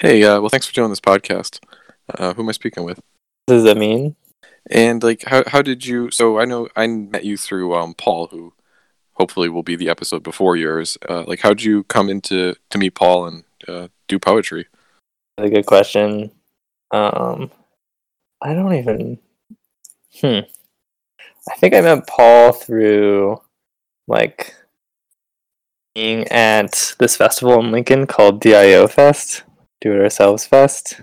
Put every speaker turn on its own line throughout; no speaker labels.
Hey, uh, well, thanks for doing this podcast. Uh, who am I speaking with?
Does that mean?
And like, how how did you? So I know I met you through um, Paul, who hopefully will be the episode before yours. Uh, like, how did you come into to meet Paul and uh, do poetry?
A good question. Um, I don't even. Hmm. I think I met Paul through, like, being at this festival in Lincoln called DIO Fest, Do It Ourselves Fest.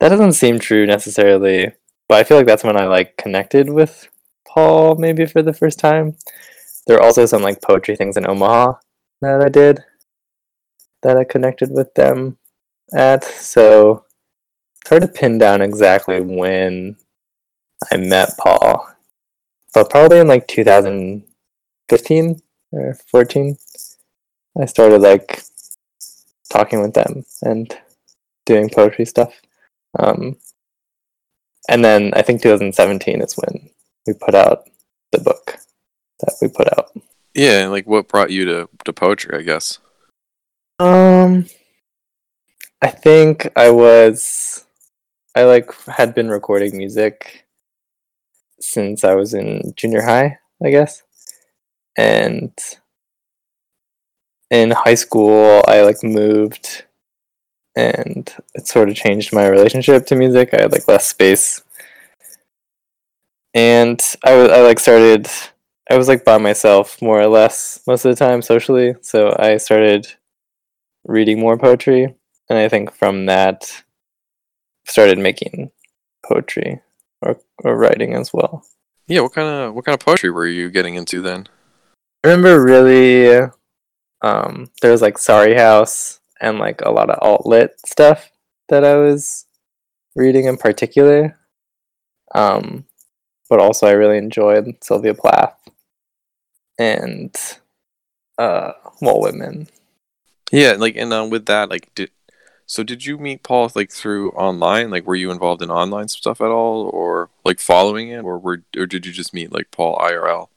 That doesn't seem true necessarily, but I feel like that's when I like connected with Paul maybe for the first time. There are also some like poetry things in Omaha that I did that I connected with them at. So it's hard to pin down exactly when I met Paul, but probably in like 2015 or 14, I started like talking with them and doing poetry stuff. Um, and then I think 2017 is when we put out the book that we put out.
Yeah, and like, what brought you to to poetry? I guess.
Um, I think I was, I like had been recording music since I was in junior high, I guess, and in high school I like moved, and it sort of changed my relationship to music. I had like less space, and I was I like started. I was like by myself more or less most of the time socially, so I started reading more poetry, and I think from that started making poetry or, or writing as well.
Yeah, what kind of what kind of poetry were you getting into then?
I remember really um there was like Sorry House and like a lot of alt lit stuff that I was reading in particular. Um but also I really enjoyed Sylvia Plath and uh Walt Whitman.
Yeah, like, and um, with that, like, did so did you meet Paul like through online? Like, were you involved in online stuff at all, or like following it, or were or did you just meet like Paul IRL?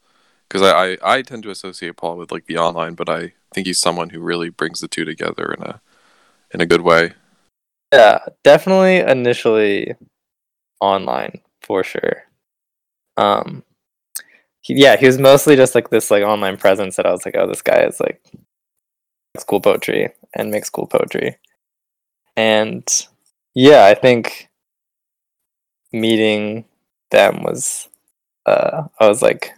Because I, I I tend to associate Paul with like the online, but I think he's someone who really brings the two together in a in a good way.
Yeah, definitely initially online for sure. Um he, yeah, he was mostly just like this like online presence that I was like, oh, this guy is like cool poetry and makes cool poetry. And yeah, I think meeting them was uh I was like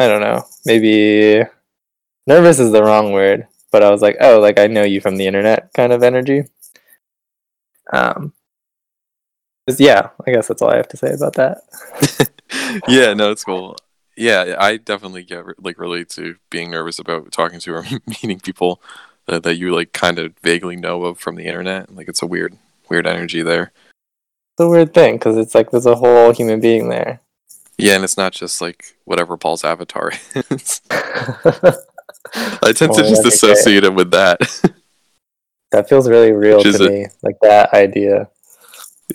I don't know, maybe nervous is the wrong word, but I was like, oh, like I know you from the internet kind of energy. Um yeah, I guess that's all I have to say about that.
yeah, no, it's cool. Yeah, I definitely get like relate to being nervous about talking to or meeting people that, that you like kind of vaguely know of from the internet. Like it's a weird, weird energy there.
It's a weird thing because it's like there's a whole human being there.
Yeah, and it's not just like whatever Paul's avatar is. I tend to just associate him with that.
That feels really real to
a-
me, like that idea.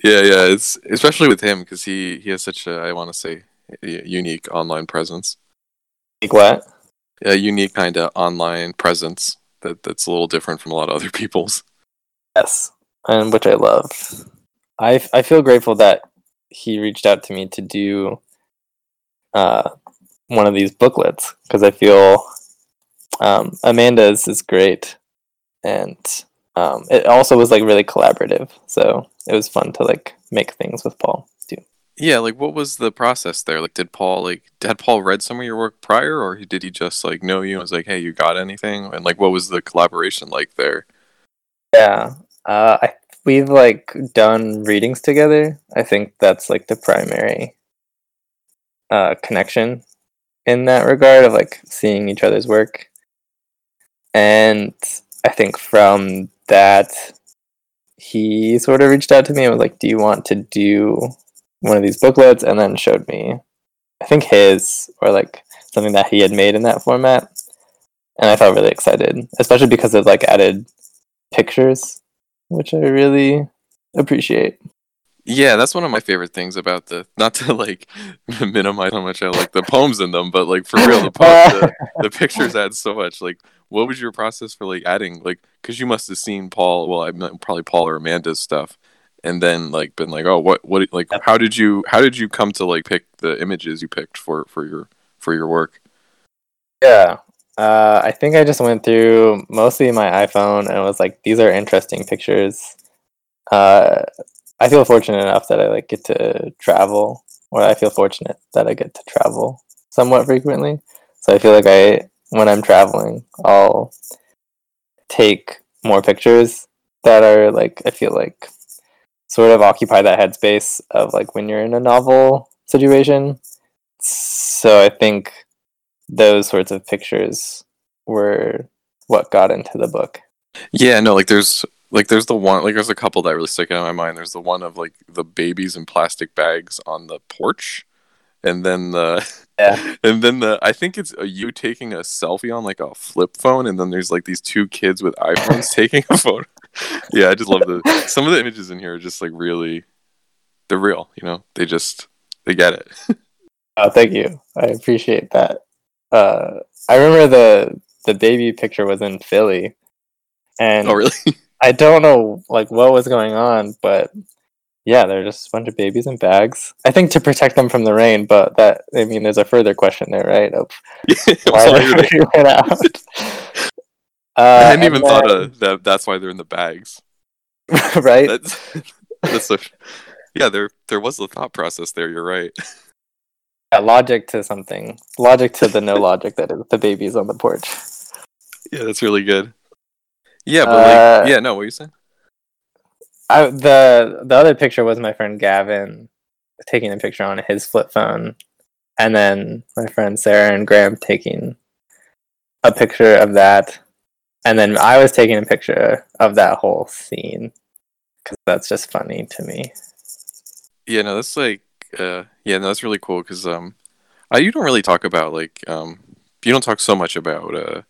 yeah, yeah, it's especially with him because he he has such a I want to say unique online presence,
Like what?
a unique kind of online presence that that's a little different from a lot of other people's.
Yes, and which I love. I I feel grateful that he reached out to me to do uh, one of these booklets because I feel um, Amanda's is great, and um, it also was like really collaborative. So it was fun to like make things with Paul too.
Yeah, like what was the process there? Like, did Paul like had Paul read some of your work prior, or did he just like know you and was like, "Hey, you got anything?" And like, what was the collaboration like there?
Yeah, uh, I we've like done readings together. I think that's like the primary uh, connection in that regard of like seeing each other's work, and I think from that he sort of reached out to me and was like, "Do you want to do one of these booklets?" And then showed me, I think his or like something that he had made in that format, and I felt really excited, especially because it like added pictures, which I really appreciate.
Yeah, that's one of my favorite things about the. Not to like minimize how much I like the poems in them, but like for real, the poems, the, the pictures add so much. Like what was your process for like adding like because you must have seen Paul, well, I mean, probably Paul or Amanda's stuff, and then like been like, oh, what what like how did you how did you come to like pick the images you picked for for your for your work?
Yeah. Uh, I think I just went through mostly my iPhone and was like, these are interesting pictures. Uh, I feel fortunate enough that I like get to travel, or I feel fortunate that I get to travel somewhat frequently. So I feel like I, when I'm traveling, I'll take more pictures that are like I feel like sort of occupy that headspace of like when you're in a novel situation. So I think those sorts of pictures were what got into the book.
Yeah, no, like there's like there's the one like there's a couple that really stick out in my mind. There's the one of like the babies in plastic bags on the porch, and then the
Yeah.
and then the I think it's you taking a selfie on like a flip phone, and then there's like these two kids with iPhones taking a photo. yeah, I just love the some of the images in here are just like really they're real. You know, they just they get it.
Oh, thank you. I appreciate that. Uh, I remember the the baby picture was in Philly, and
oh, really?
I don't know like what was going on, but yeah, they're just a bunch of babies in bags. I think to protect them from the rain, but that I mean, there's a further question there, right? Of why they're out. Uh,
I hadn't even thought of that. That's why they're in the bags.
right.
That's that's so, yeah. There there was the thought process there. You're right.
Yeah, logic to something. Logic to the no logic that is the babies on the porch.
Yeah, that's really good. Yeah, but
Uh,
like, yeah, no, what are you saying?
I the the other picture was my friend Gavin taking a picture on his flip phone, and then my friend Sarah and Graham taking a picture of that, and then I was taking a picture of that whole scene because that's just funny to me.
Yeah, no, that's like, uh, yeah, no, that's really cool because um, I you don't really talk about like um, you don't talk so much about uh,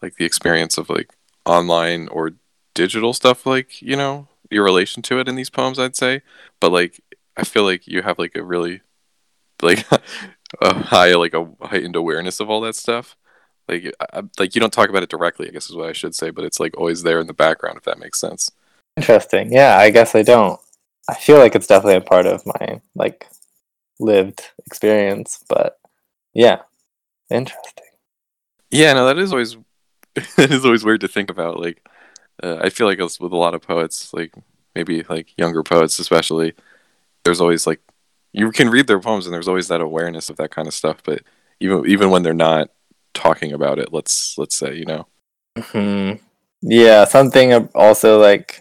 like the experience of like online or digital stuff, like you know your relation to it in these poems. I'd say, but like I feel like you have like a really like a high like a heightened awareness of all that stuff. Like, I, like you don't talk about it directly, I guess is what I should say, but it's like always there in the background, if that makes sense.
Interesting. Yeah, I guess I don't. I feel like it's definitely a part of my like lived experience, but yeah, interesting.
Yeah, no, that is always it is always weird to think about. Like, uh, I feel like with a lot of poets, like maybe like younger poets, especially. There's always like you can read their poems, and there's always that awareness of that kind of stuff. But even even when they're not talking about it, let's let's say, you know,
hmm Yeah, something also like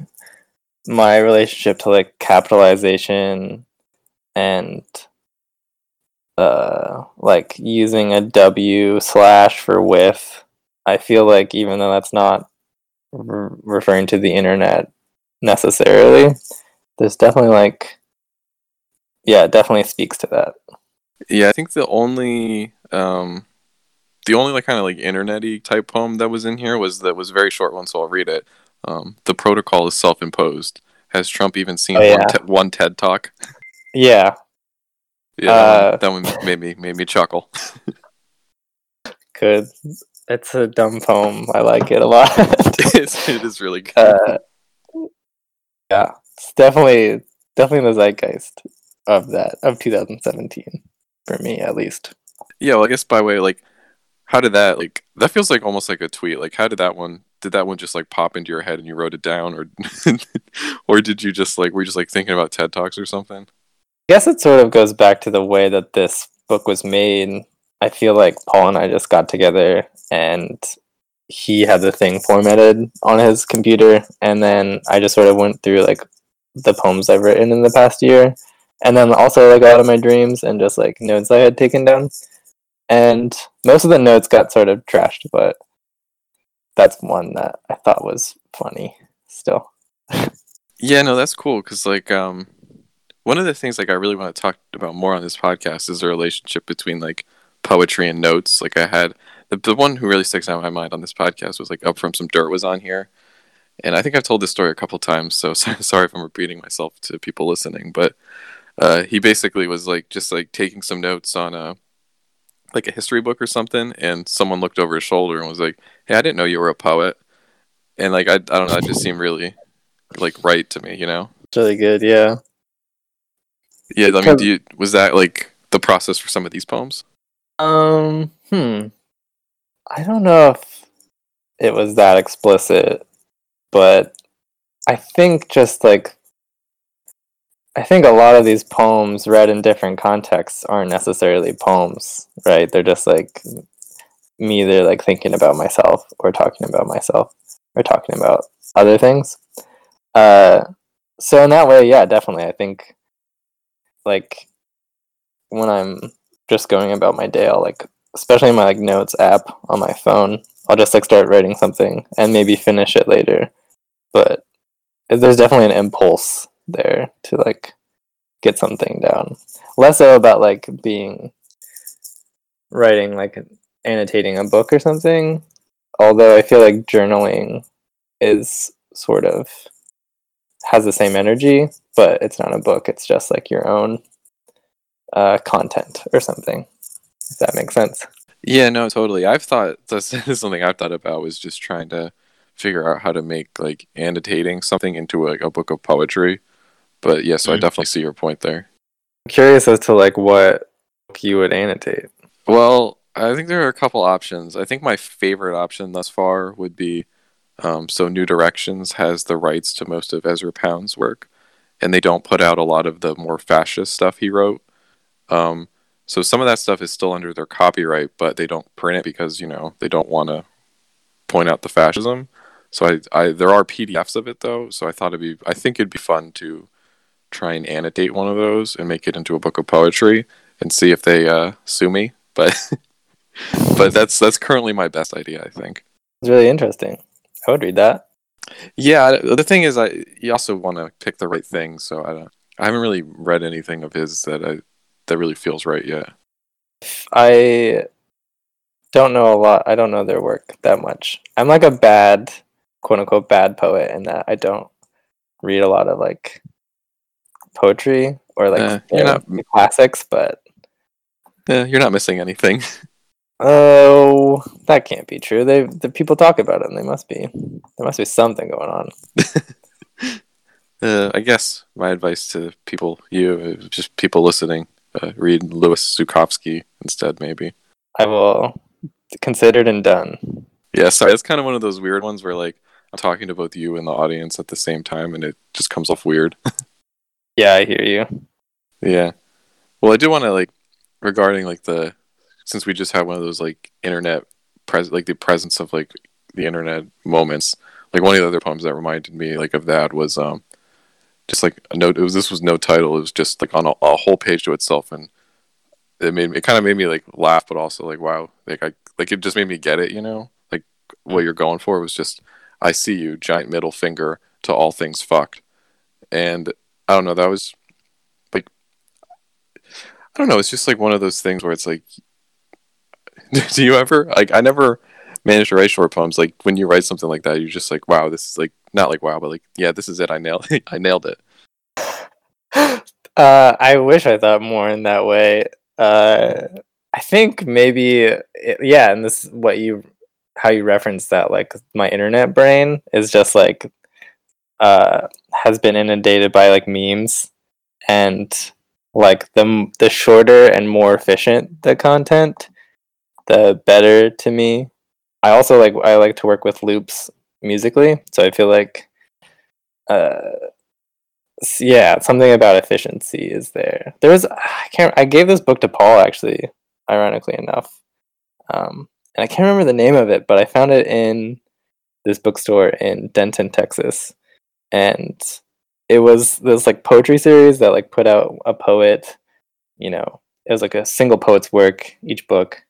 my relationship to like capitalization and uh like using a W slash for with. I feel like even though that's not re- referring to the internet necessarily, there's definitely like yeah, it definitely speaks to that.
yeah, I think the only um the only like kind of like internety type poem that was in here was that was a very short one, so I'll read it. Um, the protocol is self-imposed. Has Trump even seen
Oh,
one,
yeah.
te- one TED talk?
Yeah,
Yeah,
Uh,
that, one, that one made me made me chuckle.
good. It's a dumb poem. I like it a lot.
it's, it is really good.
uh, yeah, it's definitely definitely the zeitgeist of that of 2017 for me at least.
yeah, well, I guess by way like, how did that like? That feels like almost like a tweet. Like, how did that one? Did that one just like pop into your head and you wrote it down, or or did you just like were you just like thinking about TED talks or something?
I guess it sort of goes back to the way that this book was made. I feel like Paul and I just got together and he had the thing formatted on his computer and then I just sort of went through like the poems I've written in the past year and then also like a lot of my dreams and just like notes I had taken down. And most of the notes got sort of trashed, but that's one that I thought was funny still.
Yeah, no, that's cool because like um, one of the things like I really want to talk about more on this podcast is the relationship between like poetry and notes. Like I had the the one who really sticks out in my mind on this podcast was like up from some dirt was on here, and I think I've told this story a couple times. So sorry if I'm repeating myself to people listening, but uh, he basically was like just like taking some notes on a like a history book or something, and someone looked over his shoulder and was like, "Hey, I didn't know you were a poet," and like I I don't know, it just seemed really like right to me, you know?
It's really good, yeah.
Yeah, I mean, do you was that like the process for some of these poems?
Um, hmm. I don't know if it was that explicit, but I think just like I think a lot of these poems read in different contexts aren't necessarily poems, right? They're just like me either like thinking about myself or talking about myself or talking about other things. Uh so in that way, yeah, definitely. I think like when I'm just going about my day, I'll like especially my like notes app on my phone, I'll just like start writing something and maybe finish it later. But there's definitely an impulse there to like get something down. Less so about like being writing like annotating a book or something. Although I feel like journaling is sort of has the same energy, but it's not a book. It's just like your own uh, content or something. If that makes sense.
Yeah, no, totally. I've thought that's something I've thought about was just trying to figure out how to make like annotating something into a, a book of poetry. But yeah, so mm. I definitely see your point there.
I'm curious as to like what you would annotate.
Well, I think there are a couple options. I think my favorite option thus far would be um, so New Directions has the rights to most of Ezra Pound's work, and they don't put out a lot of the more fascist stuff he wrote. Um, so some of that stuff is still under their copyright, but they don't print it because you know they don't want to point out the fascism. So I, I there are PDFs of it though. So I thought it'd be I think it'd be fun to try and annotate one of those and make it into a book of poetry and see if they uh, sue me. But but that's that's currently my best idea. I think
it's really interesting. I would read that.
Yeah, the thing is, I you also want to pick the right thing. So I don't. I haven't really read anything of his that I that really feels right yet.
I don't know a lot. I don't know their work that much. I'm like a bad, quote unquote, bad poet in that I don't read a lot of like poetry or like uh, you're not classics, but
yeah, you're not missing anything.
Oh, that can't be true. They the people talk about it, and they must be there must be something going on.
uh, I guess my advice to people, you, uh, just people listening, uh, read Louis Zukofsky instead, maybe.
I will. Considered and done.
Yeah, sorry. It's kind of one of those weird ones where like I'm talking to both you and the audience at the same time, and it just comes off weird.
yeah, I hear you.
Yeah. Well, I do want to like regarding like the since we just had one of those like internet pres like the presence of like the internet moments. Like one of the other poems that reminded me like of that was um just like a note. It was this was no title. It was just like on a, a whole page to itself, and it made me. It kind of made me like laugh, but also like wow, like I like it just made me get it. You know, like what you're going for was just I see you, giant middle finger to all things fucked, and I don't know. That was like I don't know. It's just like one of those things where it's like do you ever like? I never managed to write short poems. Like when you write something like that, you're just like, wow, this is like not like wow, but like yeah, this is it. I nailed it. I nailed it.
Uh, I wish I thought more in that way. Uh, I think maybe it, yeah, and this is what you how you reference that like my internet brain is just like uh has been inundated by like memes and like the the shorter and more efficient the content the better to me. I also like I like to work with loops musically, so I feel like uh yeah, something about efficiency is there. There was I can't I gave this book to Paul actually, ironically enough. Um and I can't remember the name of it, but I found it in this bookstore in Denton, Texas. And it was this like poetry series that like put out a poet, you know, it was like a single poet's work each book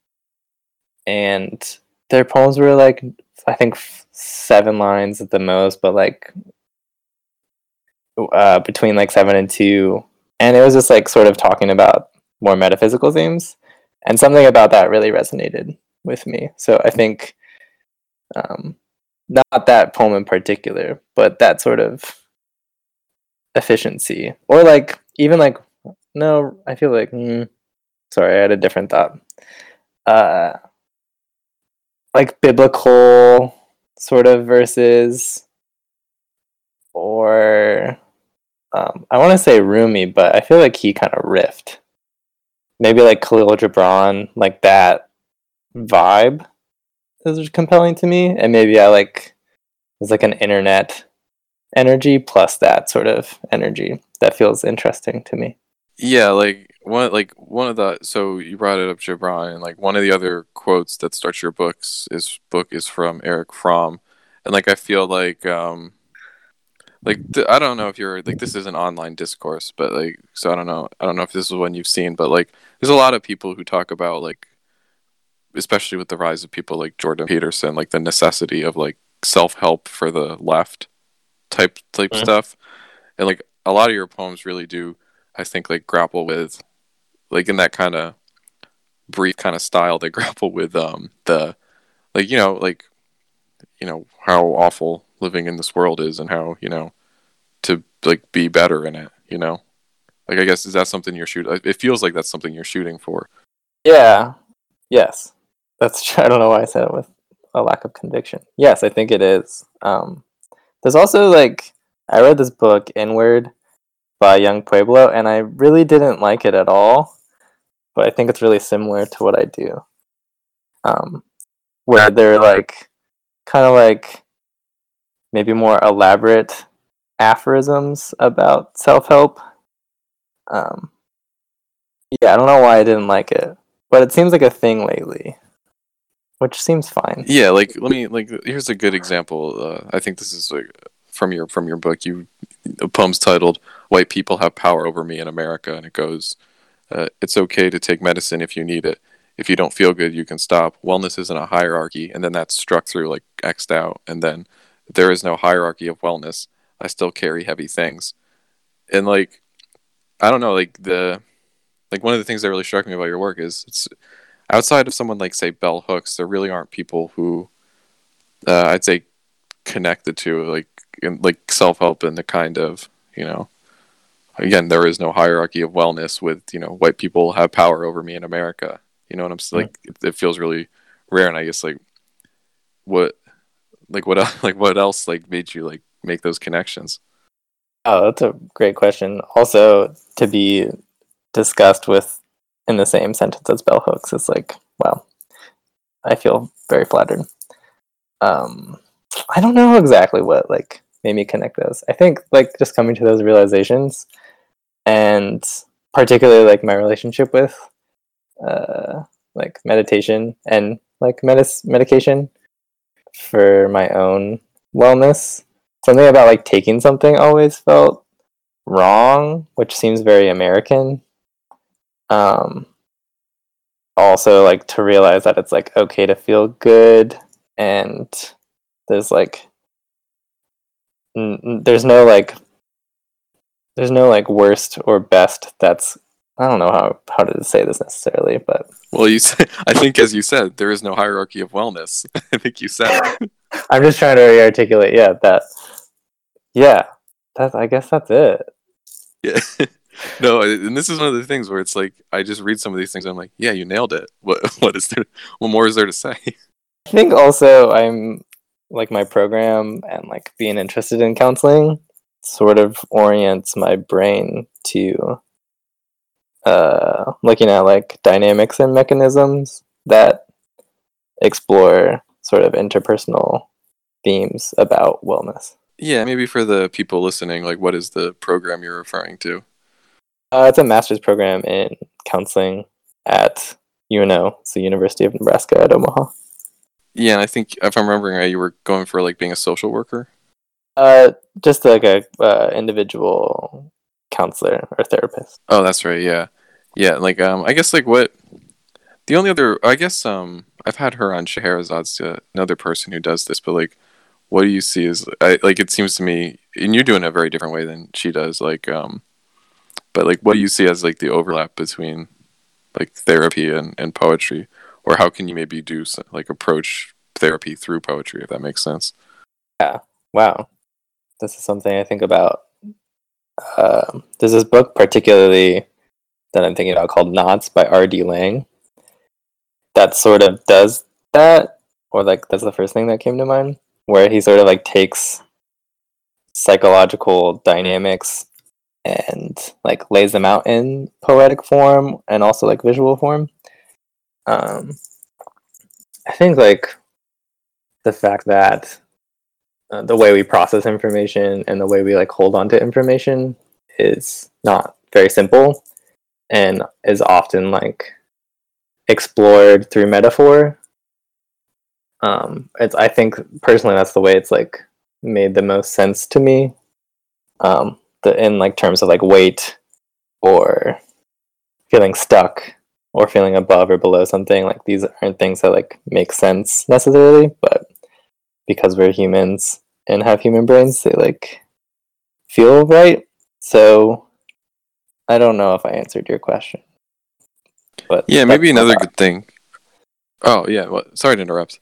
and their poems were like I think seven lines at the most, but like uh, between like seven and two, and it was just like sort of talking about more metaphysical themes, and something about that really resonated with me. So I think, um, not that poem in particular, but that sort of efficiency, or like even like no, I feel like mm, sorry, I had a different thought. Uh like biblical sort of verses or um, I want to say Rumi, but I feel like he kind of riffed. Maybe like Khalil Gibran, like that vibe is compelling to me, and maybe I like there's like an internet energy plus that sort of energy that feels interesting to me.
Yeah, like one like one of the so you brought it up Gibran and like one of the other quotes that starts your books is book is from Erich Fromm. And like I feel like um like th- I don't know if you're like this is an online discourse, but like so I don't know I don't know if this is one you've seen, but like there's a lot of people who talk about like especially with the rise of people like Jordan Peterson, like the necessity of like self help for the left type type
Mhm.
stuff. And like a lot of your poems really do I think like grapple with like in that kind of brief kind of style they grapple with um the like you know like you know how awful living in this world is and how you know to like be better in it you know like i guess is that something you're shooting it feels like that's something you're shooting for
Yeah. Yes. That's true. I don't know why I said it with a lack of conviction. Yes, I think it is. Um, there's also like I read this book Inward by Yung Pueblo, and I really didn't like it at all. But I think it's really similar to what I do. Um, where they're like kind of like maybe more elaborate aphorisms about self help. Um, yeah, I don't know why I didn't like it, but it seems like a thing lately, which seems fine.
yeah like let me like here's a good example uh, i think this is like from your from your book you the poem's titled white people have power over me in america and it goes uh, it's okay to take medicine if you need it. If you don't feel good you can stop. Wellness isn't a hierarchy. And then that's struck through like xed out. And then there is no hierarchy of wellness. I still carry heavy things. And like i don't know like the like one of the things that really struck me about your work is it's outside of someone like say bell hooks there really aren't people who uh, i'd say connected to like in, like self-help and the kind of you know again there is no hierarchy of wellness with you know white people have power over me in america you know what i'm saying like it, it feels really rare and i guess like what like what el- like what else like made you like make those connections
Oh, that's a great question. Also, to be discussed with in the same sentence as bell hooks is like, wow. I feel very flattered. Um, I don't know exactly what like made me connect those. I think like just coming to those realizations, and particularly like my relationship with, uh, like meditation and like medis medication for my own wellness something about like taking something always felt wrong, which seems very American. Um, also, like to realize that it's like okay to feel good, and there's like Mm, there's no like there's no like worst or best. That's I don't know how how to say this necessarily, but
well you said i think as you said there is no hierarchy of wellness i think you said.
I'm just trying to re-articulate. Yeah, that. Yeah, that's. I guess that's it.
Yeah. no, and this is one of the things where it's like I just read some of these things. I'm like, yeah, you nailed it. What what is there? What more is there to say?
I think also I'm like my program and like being interested in counseling sort of orients my brain to uh looking at like dynamics and mechanisms that explore sort of interpersonal themes about wellness.
Yeah, maybe for the people listening, like, what is the program you're referring to?
Uh, it's a master's program in counseling at UNO, it's the University of Nebraska at Omaha.
Yeah, and I think if I'm remembering right, you were going for like being a social worker.
Uh, just like a uh, individual counselor or therapist.
Oh, that's right. Yeah, yeah. Like, um, I guess like what the only other, I guess, um, I've had her on Scheherazad's uh, another person who does this, but like, what do you see as I like? It seems to me, and you're doing it a very different way than she does. Like, um, but like, what do you see as like the overlap between like therapy and and poetry, or how can you maybe do like approach therapy through poetry if that makes sense? Yeah.
Wow, this is something I think about. Um, there's this book particularly that I'm thinking about called Knots by R.D. Laing. that sort of does that, or like that's the first thing that came to mind, where he sort of like takes psychological dynamics and like lays them out in poetic form and also like visual form. Um, I think like the fact that uh, the way we process information and the way we like hold on to information is not very simple and is often like explored through metaphor. Um, it's I think personally that's the way it's like made the most sense to me. Um, the in like terms of like weight or feeling stuck or feeling above or below something like these aren't things that like make sense necessarily but because we're humans and have human brains they like feel right so i don't know if i answered your question but
Yeah, maybe another good thing. Oh yeah, well, sorry to interrupt.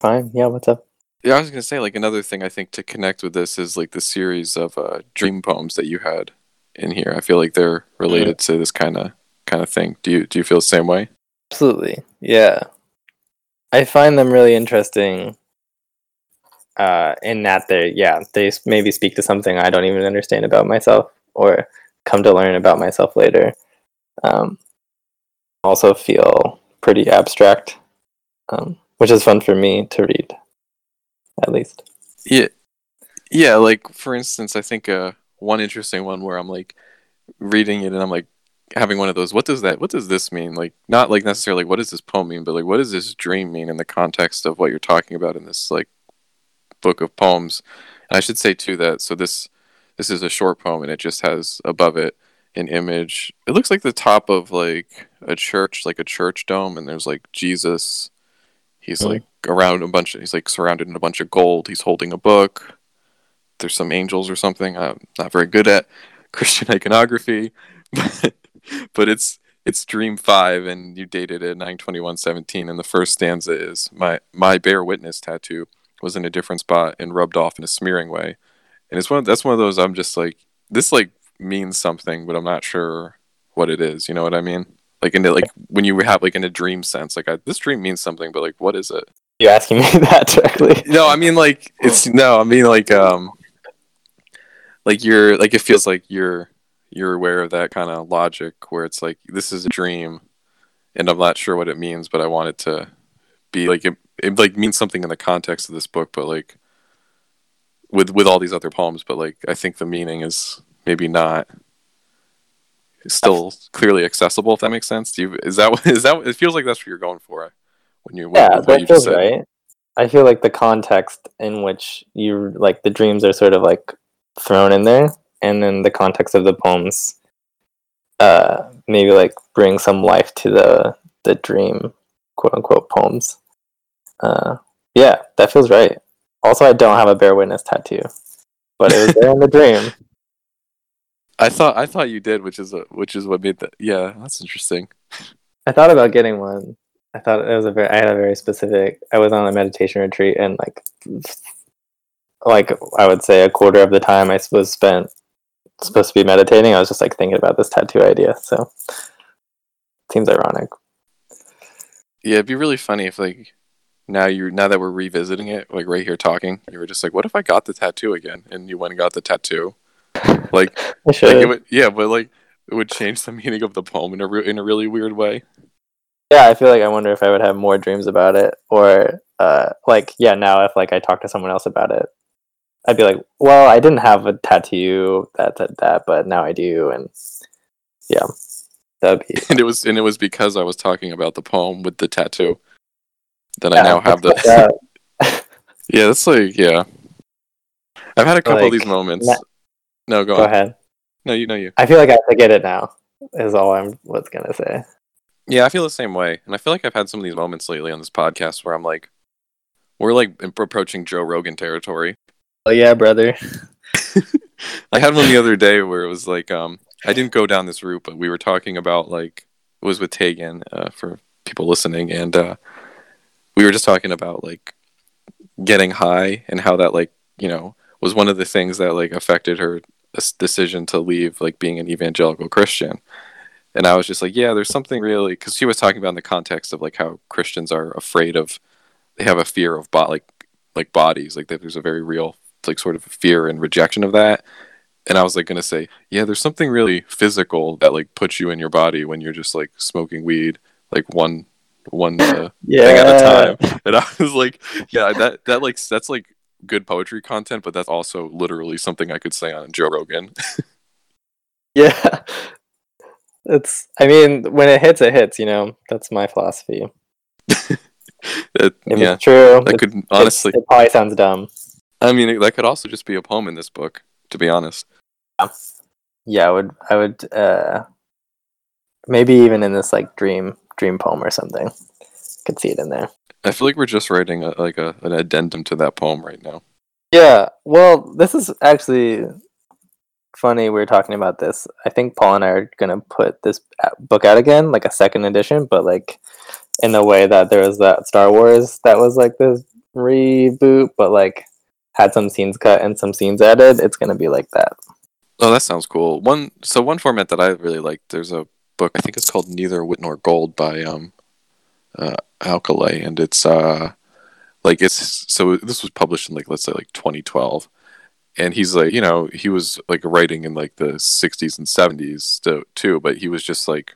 fine yeah what's up
Yeah, I was gonna say like another thing I think to connect with this is like the series of uh, dream poems that you had in here. I feel like they're related to this kind of kind of thing. Do you do you feel the same way?
Absolutely. Yeah. I find them really interesting uh, in that they, yeah, they maybe speak to something I don't even understand about myself or come to learn about myself later. Um, also feel pretty abstract, um, which is fun for me to read, at least.
Yeah, yeah. Like for instance, I think uh, one interesting one where I'm like reading it and I'm like having one of those. What does that? What does this mean? Like not like necessarily what does this poem mean, but like what does this dream mean in the context of what you're talking about in this like book of poems. And I should say too that so this this is a short poem and it just has above it an image. It looks like the top of like a church, like a church dome, and there's like Jesus. He's like around a bunch. Of, he's like surrounded in a bunch of gold. He's holding a book. There's some angels or something. I'm not very good at Christian iconography, but it's it's Dream Five, and you dated it nine twenty one seventeen, and the first stanza is my my bear witness tattoo was in a different spot and rubbed off in a smearing way, and it's one of, that's one of those I'm just like this like means something, but I'm not sure what it is. You know what I mean? Like in the, like when you have like in a dream sense, like I, this dream means something, but like what is it?
You asking me that directly?
No, I mean like it's no, I mean like um like you're like it feels like you're you're aware of that kind of logic where it's like this is a dream and I'm not sure what it means, but I want it to be like it, it like means something in the context of this book, but like with with all these other poems, but like I think the meaning is maybe not still clearly accessible if that makes sense. Do you is that what is that it feels like that's what you're going for when you
yeah,
with what you
that feels right. I feel like the context in which you like the dreams are sort of like thrown in there, and then the context of the poems, uh, maybe like bring some life to the the dream, quote unquote poems. Uh, yeah, that feels right. Also, I don't have a bear witness tattoo, but it was there in the dream.
I thought I thought you did, which is a, which is what made that. Yeah, that's interesting.
I thought about getting one. I thought it was a very. I had a very specific. I was on a meditation retreat, and like, like I would say, a quarter of the time I was spent supposed to be meditating. I was just like thinking about this tattoo idea. So, seems ironic.
Yeah, it'd be really funny if like now you now that we're revisiting it, like right here talking, you were just like, "What if I got the tattoo again?" And you went and got the tattoo. Like,
I
like it would, yeah, but like it would change the meaning of the poem in a re- in a really weird way.
yeah, I feel like I wonder if I would have more dreams about it, or uh, like yeah, now if like I talk to someone else about it, I'd be like, well, I didn't have a tattoo that that that, but now I do, and yeah, that'd be
And it was and it was because I was talking about the poem with the tattoo that I now have the.
that.
yeah, that's like yeah. I've had a couple of these moments.
na-
no, go,
Go
on.
ahead.
No, you know you.
I feel like I have to get it now. Is all I'm was gonna say.
Yeah, I feel the same way, and I feel like I've had some of these moments lately on this podcast where I'm like, we're like approaching Joe Rogan territory.
Oh yeah, brother.
I had one the other day where it was like, um, I didn't go down this route, but we were talking about like it was with Tegan uh, for people listening, and uh, we were just talking about like getting high and how that like you know was one of the things that like affected her decision to leave like being an evangelical Christian. and I was just like, yeah, there's something really because she was talking about in the context of like how Christians are afraid of, they have a fear of bo- like like bodies, like there's a very real like sort of fear and rejection of that. And I was like gonna say, yeah, there's something really physical that like puts you in your body when you're just like smoking weed, like one one uh,
yeah.
thing at a time. And I was like, yeah, that that like that's like good poetry content, but that's also literally something I could say on Joe Rogan.
Yeah. It's I mean, when it hits, it hits, you know. That's my philosophy.
It- yeah,
it's true,
that
it,
could honestly.
it probably sounds dumb.
I mean, that could also just be a poem in this book. To be honest.
Yeah, I would I would uh maybe even in this like dream dream poem or something. Could see it in there.
I feel like we're just writing a, like a, an addendum to that poem right now.
Yeah, well, this is actually funny. We were talking about this. I think Paul and I are gonna put this book out again, like a second edition, but like in the way that there was that Star Wars that was like this reboot, but like had some scenes cut and some scenes added. It's gonna be like that.
Oh, that sounds cool. One so one format that I really like. There's a book I think it's called Neither Wit Nor Gold by um, uh, Alkali, and it's uh, like it's so this was published in like let's say like 2012, and he's like you know he was like writing in like the 60s and 70s to, too, but he was just like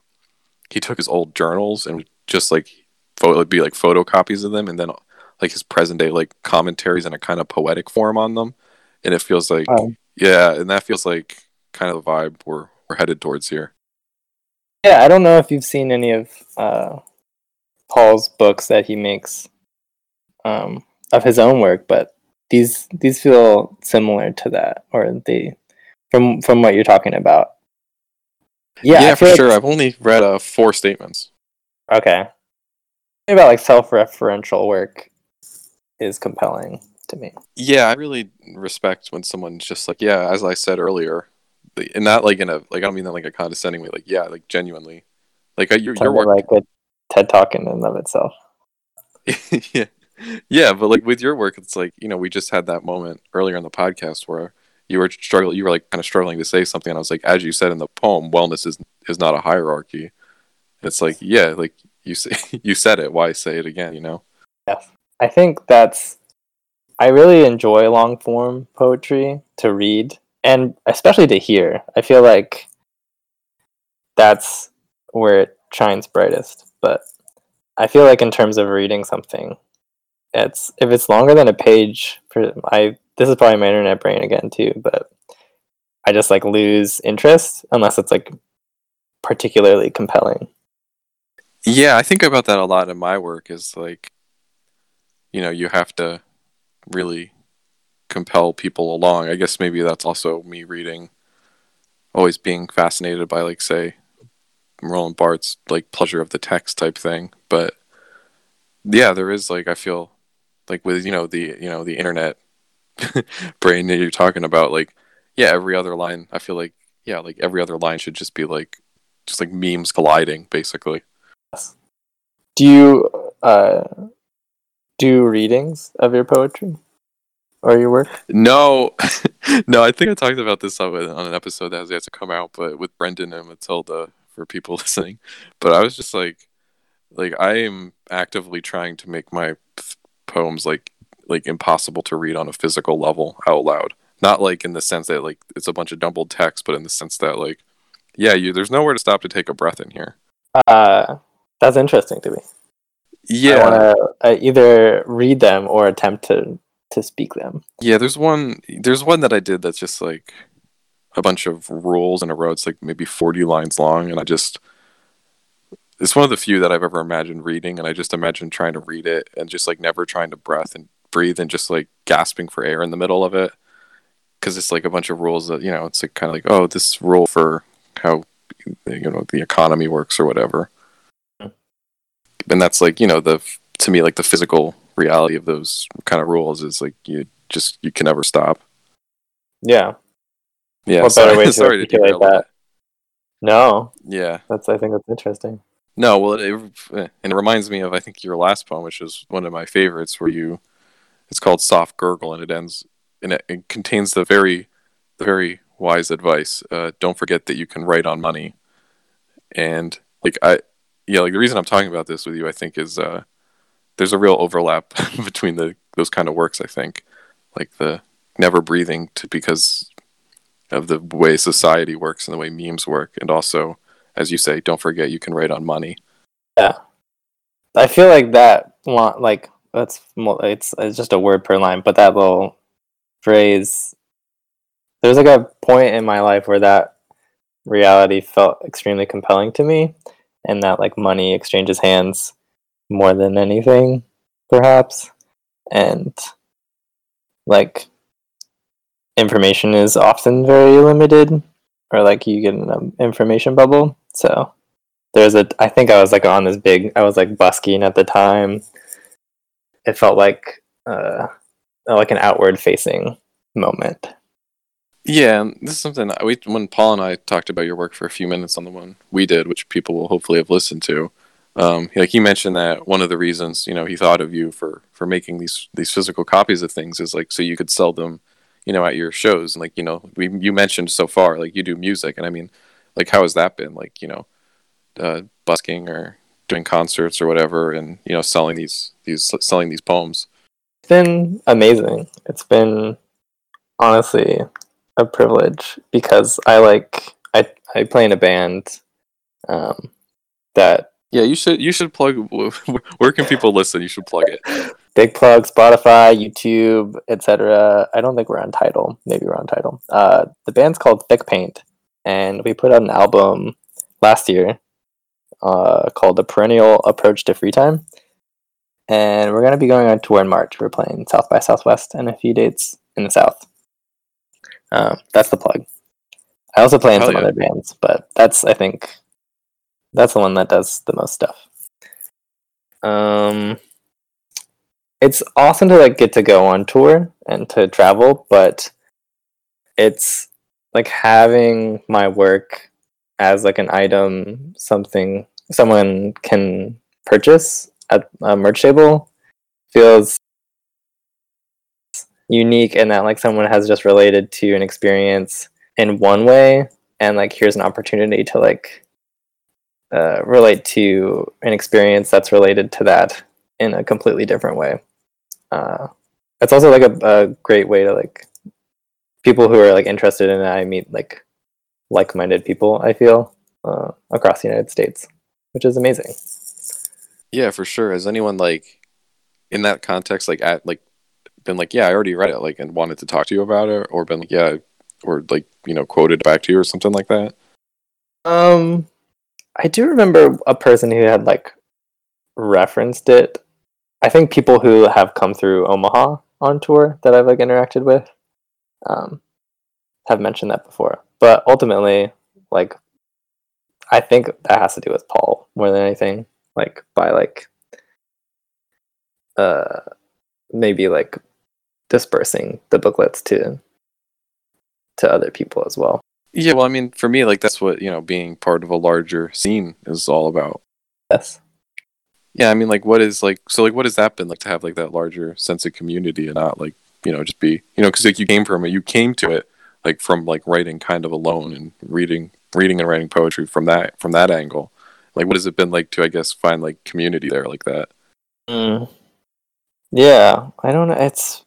he took his old journals and just like photo it'd be like photocopies of them, and then like his present day like commentaries in a kind of poetic form on them, and it feels like
Oh.
yeah, and that feels like kind of the vibe we're we're headed towards here.
Yeah, I don't know if you've seen any of uh, Paul's books that he makes um, of his own work, but these these feel similar to that, or they from from what you're talking about. Yeah,
Yeah, for
like-
sure. I've only read uh, four statements.
Okay, about like self-referential work is compelling to me.
Yeah, I really respect when someone's just like, yeah, as I said earlier, and not like in a like I don't mean that like a condescending way, like yeah, like genuinely, like uh, your
Kind
your
of
work,
like a TED talk in and of itself.
yeah, yeah, but like with your work, it's like you know we just had that moment earlier in the podcast where you were struggling, you were like kind of struggling to say something, and I was like, as you said in the poem, wellness is is not a hierarchy. It's like yeah, like you say you said it, why say it again? You know?
Yes. I think that's I really enjoy long form poetry to read and especially to hear. I feel like that's where it shines brightest. But I feel like in terms of reading something, it's if it's longer than a page I this is probably my internet brain again too, but I just like lose interest unless it's like particularly compelling.
Yeah, I think about that a lot in my work. Is like, you know, you have to really compel people along. I guess maybe that's also me reading, always being fascinated by like say, Roland Barthes like pleasure of the text type thing. But yeah, there is like I feel like with you know the you know the internet brain that you're talking about. Like, yeah, every other line. I feel like yeah, like every other line should just be like just like memes colliding, basically.
Do you uh, do readings of your poetry or your work?
No, no. I think I talked about this on, on an episode that has yet to come out, but with Brendan and Matilda for people listening. But I was just like, like I am actively trying to make my poems like like impossible to read on a physical level out loud. Not like in the sense that like it's a bunch of jumbled text, but in the sense that like, yeah, you there's nowhere to stop to take a breath in here.
Uh, that's interesting to me.
Yeah,
I want to uh, either read them or attempt to to speak them.
Yeah, there's one. There's one that I did that's just like a bunch of rules in a row. It's like maybe 40 lines long, and I just it's one of the few that I've ever imagined reading, and I just imagine trying to read it and just like never trying to breath and breathe and just like gasping for air in the middle of it because it's like a bunch of rules that you know it's like kind of like oh this rule for how you know the economy works or whatever and that's like you know the to me like the physical reality of those kind of rules is like you just you can never stop
Yeah.
yeah
What
sorry,
better way to
sorry to
articulate
derail that.
No,
yeah
that's I think that's interesting.
no well it, it and it reminds me of i think your last poem which is one of my favorites where you it's called soft gurgle and it ends and it, it contains the very the very wise advice uh, don't forget that you can write on money and like I, yeah, like the reason I'm talking about this with you, I think, is uh, there's a real overlap between the those kind of works. I think, like the never breathing to because of the way society works and the way memes work, and also, as you say, don't forget you can write on money.
Yeah, I feel like that like that's it's it's just a word per line, but that little phrase. There's like a point in my life where that reality felt extremely compelling to me, and that like money exchanges hands more than anything, perhaps, and like information is often very limited or like you get an information bubble. So there's a i think i was like on this big i was like busking at the time. It felt like uh like an outward facing moment
yeah this is something we when paul and i talked about your work for a few minutes on the one we did which people will hopefully have listened to um, like he mentioned that one of the reasons you know he thought of you for for making these these physical copies of things is like so you could sell them you know at your shows. And like you know we you mentioned so far like you do music. And i mean like how has that been? Like you know uh, busking or doing concerts or whatever and you know selling these these selling these poems.
It's been amazing. It's been honestly a privilege because i like i i play in a band um that
yeah you should you should plug where can people listen? You should plug it.
Big plug spotify youtube etc i don't think we're on Tidal maybe we're on Tidal uh, the band's called thick paint and we put out an album last year uh, called the perennial approach to free time. And we're going to be going on tour in march. We're playing south by southwest and a few dates in the south uh, that's the plug i also play in Hell some yeah. other bands but that's i think that's the one that does the most stuff um it's awesome to like get to go on tour and to travel, but it's like having my work as like an item, something someone can purchase at a merch table feels unique in that like someone has just related to an experience in one way and like here's an opportunity to like uh, relate to an experience that's related to that in a completely different way uh, it's also like a, a great way to like people who are like interested in it. I meet like like-minded people. I feel uh, across the United States, which is amazing.
Yeah, for sure. Has anyone like in that context like at like been like, yeah, I already read it, like, and wanted to talk to you about it, or been like, yeah, or like you know quoted back to you or something like that?
Um, I do remember a person who had like referenced it I think people who have come through Omaha on tour that I've like interacted with um, have mentioned that before. But ultimately, like, I think that has to do with Paul more than anything. Like by like, uh, maybe like dispersing the booklets to to other people as well.
Yeah, well, I mean, for me, like that's what you know, being part of a larger scene is all about.
Yes.
Yeah, I mean, like, what is like, so like, what has that been like to have like that larger sense of community and not like, you know, just be, you know, because like you came from it, you came to it like from like writing kind of alone and reading, reading and writing poetry from that from that angle. Like, what has it been like to, I guess, find like community there like that?
Mm. Yeah, I don't know. It's,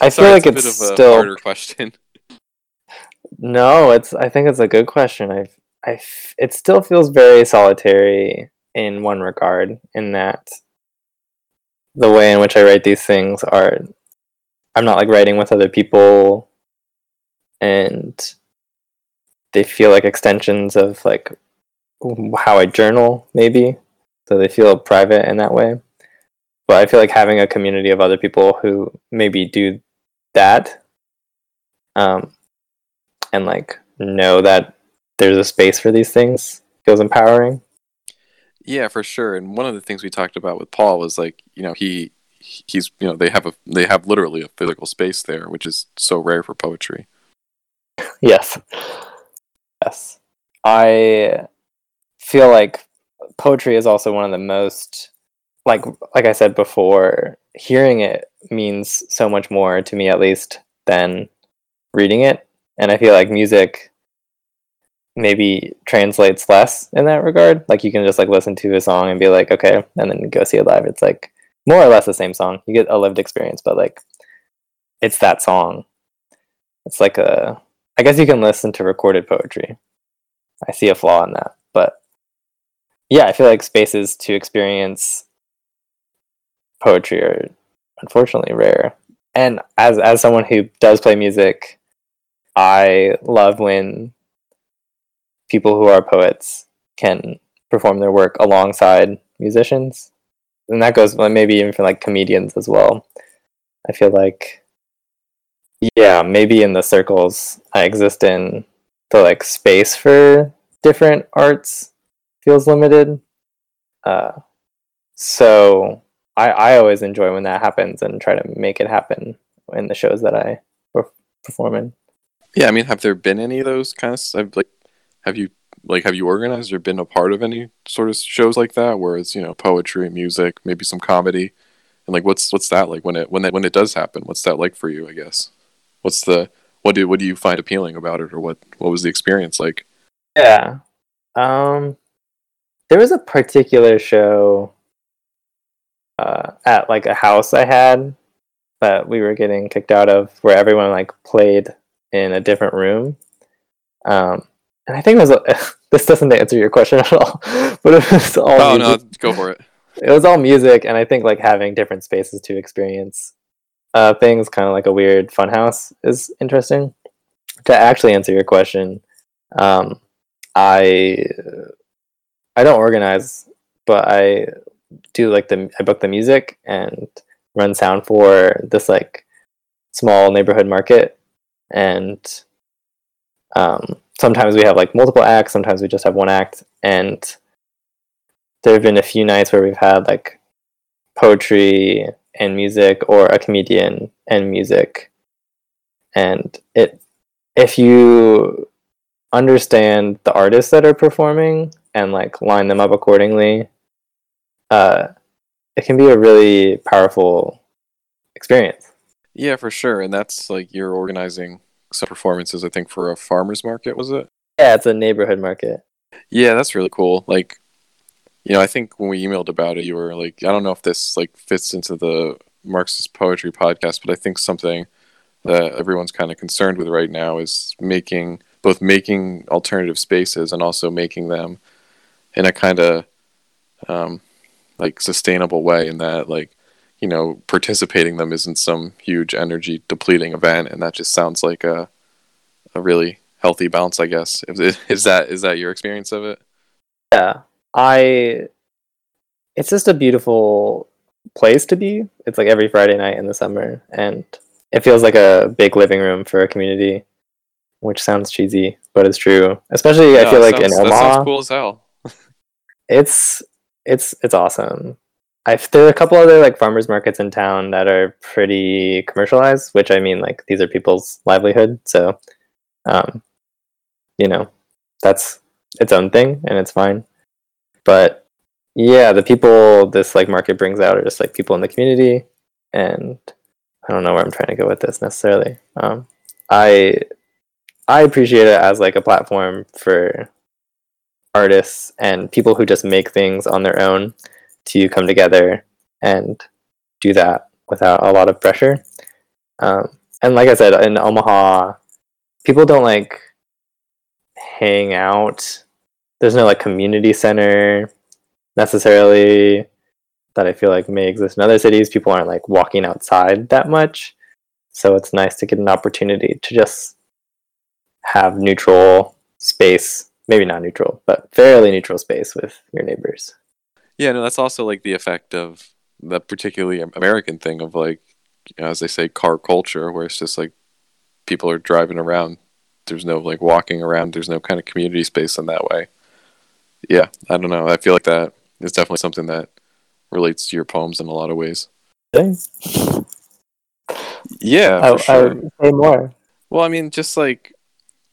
I Sorry, feel like it's, it's still a
harder question.
No, it's. I think it's a good question. I, I, it still feels very solitary in one regard, in that the way in which I write these things are I'm not like writing with other people and they feel like extensions of like how I journal maybe so they feel private in that way but I feel like having a community of other people who maybe do that um and like know that there's a space for these things feels empowering
yeah, for sure. And one of the things we talked about with Paul was like, you know, he he's you know they have a they have literally a physical space there, which is so rare for poetry.
Yes, yes. I feel like poetry is also one of the most like like I said before, hearing it means so much more to me at least than reading it. And I feel like music maybe translates less in that regard. Like you can just like listen to a song and be like, okay, and then go see it live. It's like more or less the same song. You get a lived experience, but like it's that song. It's like a I guess you can listen to recorded poetry. I see a flaw in that, but yeah, I feel like spaces to experience poetry are unfortunately rare. And as as someone who does play music, I love when people who are poets can perform their work alongside musicians. And that goes maybe even for like comedians as well. I feel like yeah, maybe in the circles I exist in the like space for different arts feels limited. Uh, so I I always enjoy when that happens and try to make it happen in the shows that I perform in.
Yeah, I mean, have there been any of those kind of like? Have you like have you organized or been a part of any sort of shows like that where it's you know poetry, music, maybe some comedy, and like what's what's that like when it when it when it does happen? What's that like for you? I guess. What's the what do what do you find appealing about it, or what what was the experience like?
Yeah, um, there was a particular show uh, at like a house I had that we were getting kicked out of, where everyone like played in a different room. Um, and I think it was this doesn't answer your question at all, but it was all.
Oh music. no, go for it.
It was all music, and I think like having different spaces to experience uh, things, kind of like a weird funhouse, is interesting. To actually answer your question, um, I I don't organize, but I do like the I book the music and run sound for this like small neighborhood market, and um, sometimes we have like multiple acts, sometimes we just have one act, and there have been a few nights where we've had like poetry and music or a comedian and music. And it if you understand the artists that are performing and like line them up accordingly uh it can be a really powerful experience.
Yeah for sure. And that's like you're organizing some performances i think for a farmers market was it?
Yeah it's a neighborhood market.
Yeah that's really cool. Like you know, I think when we emailed about it, you were like, I don't know if this like fits into the Marxist poetry podcast, but I think something that everyone's kind of concerned with right now is making both making alternative spaces and also making them in a kind of um, like sustainable way in that like you know participating them isn't some huge energy depleting event and that just sounds like a a really healthy balance i guess is, is that is that your experience of it
yeah I it's just a beautiful place to be. It's like every Friday night in the summer and it feels like a big living room for a community, which sounds cheesy, but it's true. Especially yeah, I feel like sounds, in Omaha.
cool as hell.
it's it's it's awesome. I've there are a couple other like farmers markets in town that are pretty commercialized, which I mean like these are people's livelihood, so um you know, that's its own thing and it's fine. But yeah, the people this like market brings out are just like people in the community, and I don't know where I'm trying to go with this necessarily. Um, I I appreciate it as like a platform for artists and people who just make things on their own to come together and do that without a lot of pressure. Um, and like I said, in Omaha, people don't like hang out there's no like community center necessarily that I feel like may exist in other cities. People aren't like walking outside that much. So it's nice to get an opportunity to just have neutral space, maybe not neutral, but fairly neutral space with your neighbors.
Yeah, no, that's also like the effect of the particularly American thing of like, you know, as they say, car culture, where it's just like people are driving around. There's no like walking around. There's no kind of community space in that way yeah, I don't know. I feel like that is definitely something that relates to your poems in a lot of ways.
Thanks.
Yeah,
I, sure. I say more.
Well, I mean, just like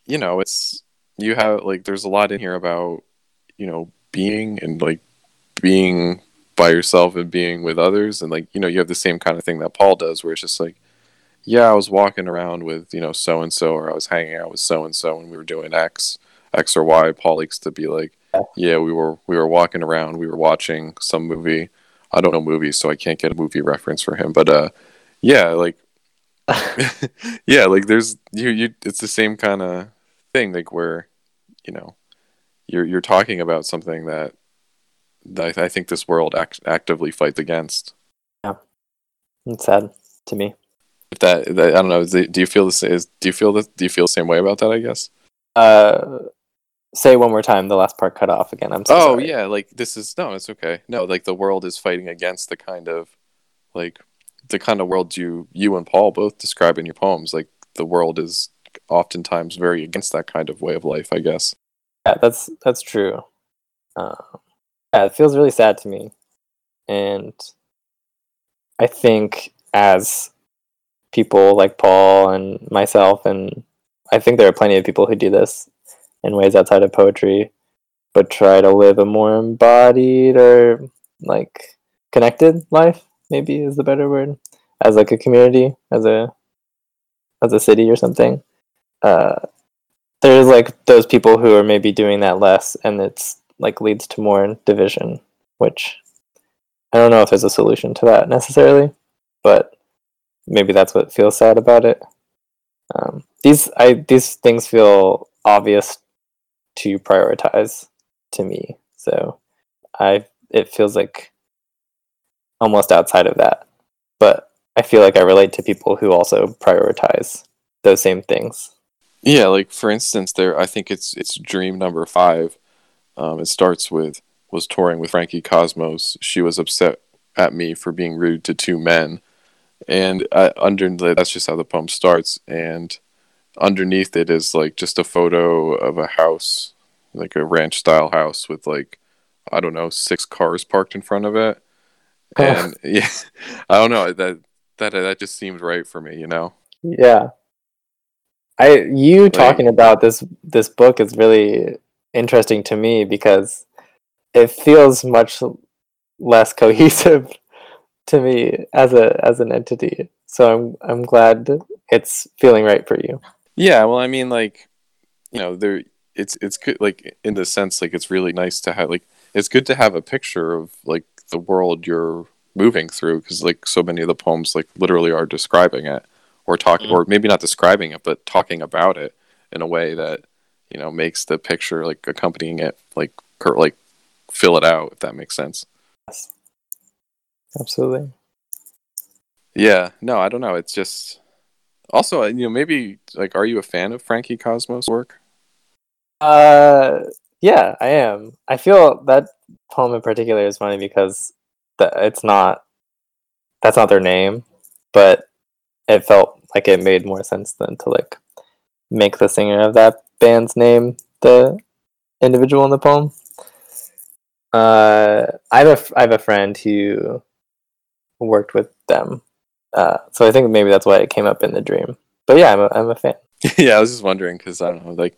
you know, it's you have like there's a lot in here about you know being and like being by yourself and being with others, and like you know you have the same kind of thing that Paul does, where it's just like, yeah, I was walking around with you know so and so, or I was hanging out with so and so, and we were doing X X or Y. Paul likes to be like,
Yeah.
we were we were walking around, we were watching some movie. I don't know movies, so I can't get a movie reference for him. But uh, yeah, like yeah, like there's you you. It's the same kind of thing, like where you know you're you're talking about something that, that I think this world act- actively fights against.
Yeah, it's sad to me.
If that, that I don't know, do you feel the same? Is, do you feel the, Do you feel the same way about that? I guess.
Uh, say one more time. The last part cut off again. I'm so
oh
sorry.
yeah, like this is no, it's okay. No, like the world is fighting against the kind of like the kind of world you you and Paul both describe in your poems. Like the world is oftentimes very against that kind of way of life. I guess.
Yeah, that's that's true. Uh, yeah, it feels really sad to me, and I think as people like Paul and myself, and I think there are plenty of people who do this in ways outside of poetry, but try to live a more embodied or like connected life. Maybe is the better word as like a community, as a as a city or something. Uh, there's like those people who are maybe doing that less and it's like leads to more division which i don't know if there's a solution to that necessarily but maybe that's what feels sad about it. Um, these i these things feel obvious to prioritize to me so i it feels like almost outside of that. But i feel like i relate to people who also prioritize those same things
Yeah, like for instance, there I think it's it's Dream Number Five. Um, it starts with was touring with Frankie Cosmos. She was upset at me for being rude to two men, and uh, under that's just how the poem starts. And underneath it is like just a photo of a house, like a ranch style house with like I don't know six cars parked in front of it. And yeah, I don't know that that that just seemed right for me, you know.
Yeah. I you talking about this this book is really interesting to me because it feels much less cohesive to me as a as an entity. So I'm I'm glad it's feeling right for you.
Yeah, well, I mean, like, you know, there it's it's good, like in the sense, like it's really nice to have, like, it's good to have a picture of like the world you're moving through because like so many of the poems like literally are describing it or talking
Mhm.
or maybe not describing it but talking about it in a way that you know makes the picture like accompanying it like cur- like fill it out if that makes sense
Yes. Absolutely.
yeah no i don't know it's just also uh, you know maybe like are you a fan of frankie cosmos work
Uh yeah, I am. I feel that poem in particular is funny because the, it's not that's not their name, but it felt like it made more sense than to like make the singer of that band's name the individual in the poem. Uh, I have a I have a friend who worked with them, uh, so I think maybe that's why it came up in the dream. But yeah, I'm a, I'm a fan.
yeah, I was just wondering because I don't know, like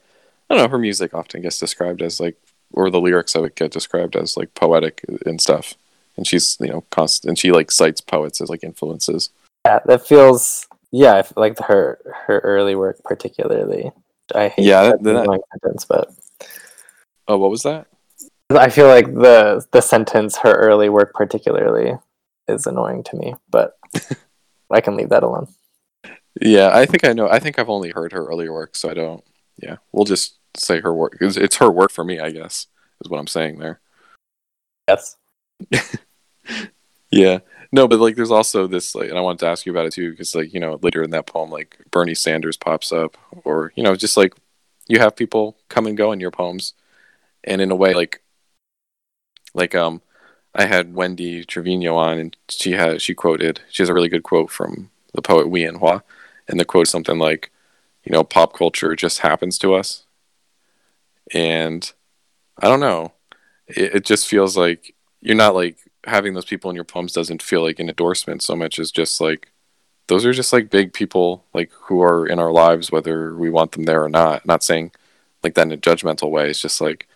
I don't know, her music often gets described as like, or the lyrics of it get described as like poetic and stuff, and she's you know constant, and she like cites poets as like influences.
Yeah, that feels yeah, like her her early work particularly. I hate
Yeah,
that
that-
annoying sentence, but
Oh, what was that?
I feel like the the sentence her early work particularly is annoying to me, but I can leave that alone.
Yeah, I think I know. I think I've only heard her earlier work, so I don't. Yeah, we'll just say her work. It's, it's her work for me, I guess, is what I'm saying there.
Yes.
Yeah. No, but like there's also this like and I wanted to ask you about it too because like, you know, later in that poem like Bernie Sanders pops up or you know, just like you have people come and go in your poems and in a way like like um I had Wendy Trevino on and she had she quoted she has a really good quote from the poet Wien Hua and the quote is something like, you know, pop culture just happens to us. And I don't know. It, it just feels like you're not like having those people in your poems doesn't feel like an endorsement so much as just like those are just like big people like who are in our lives whether we want them there or not not saying like that in a judgmental way it's just like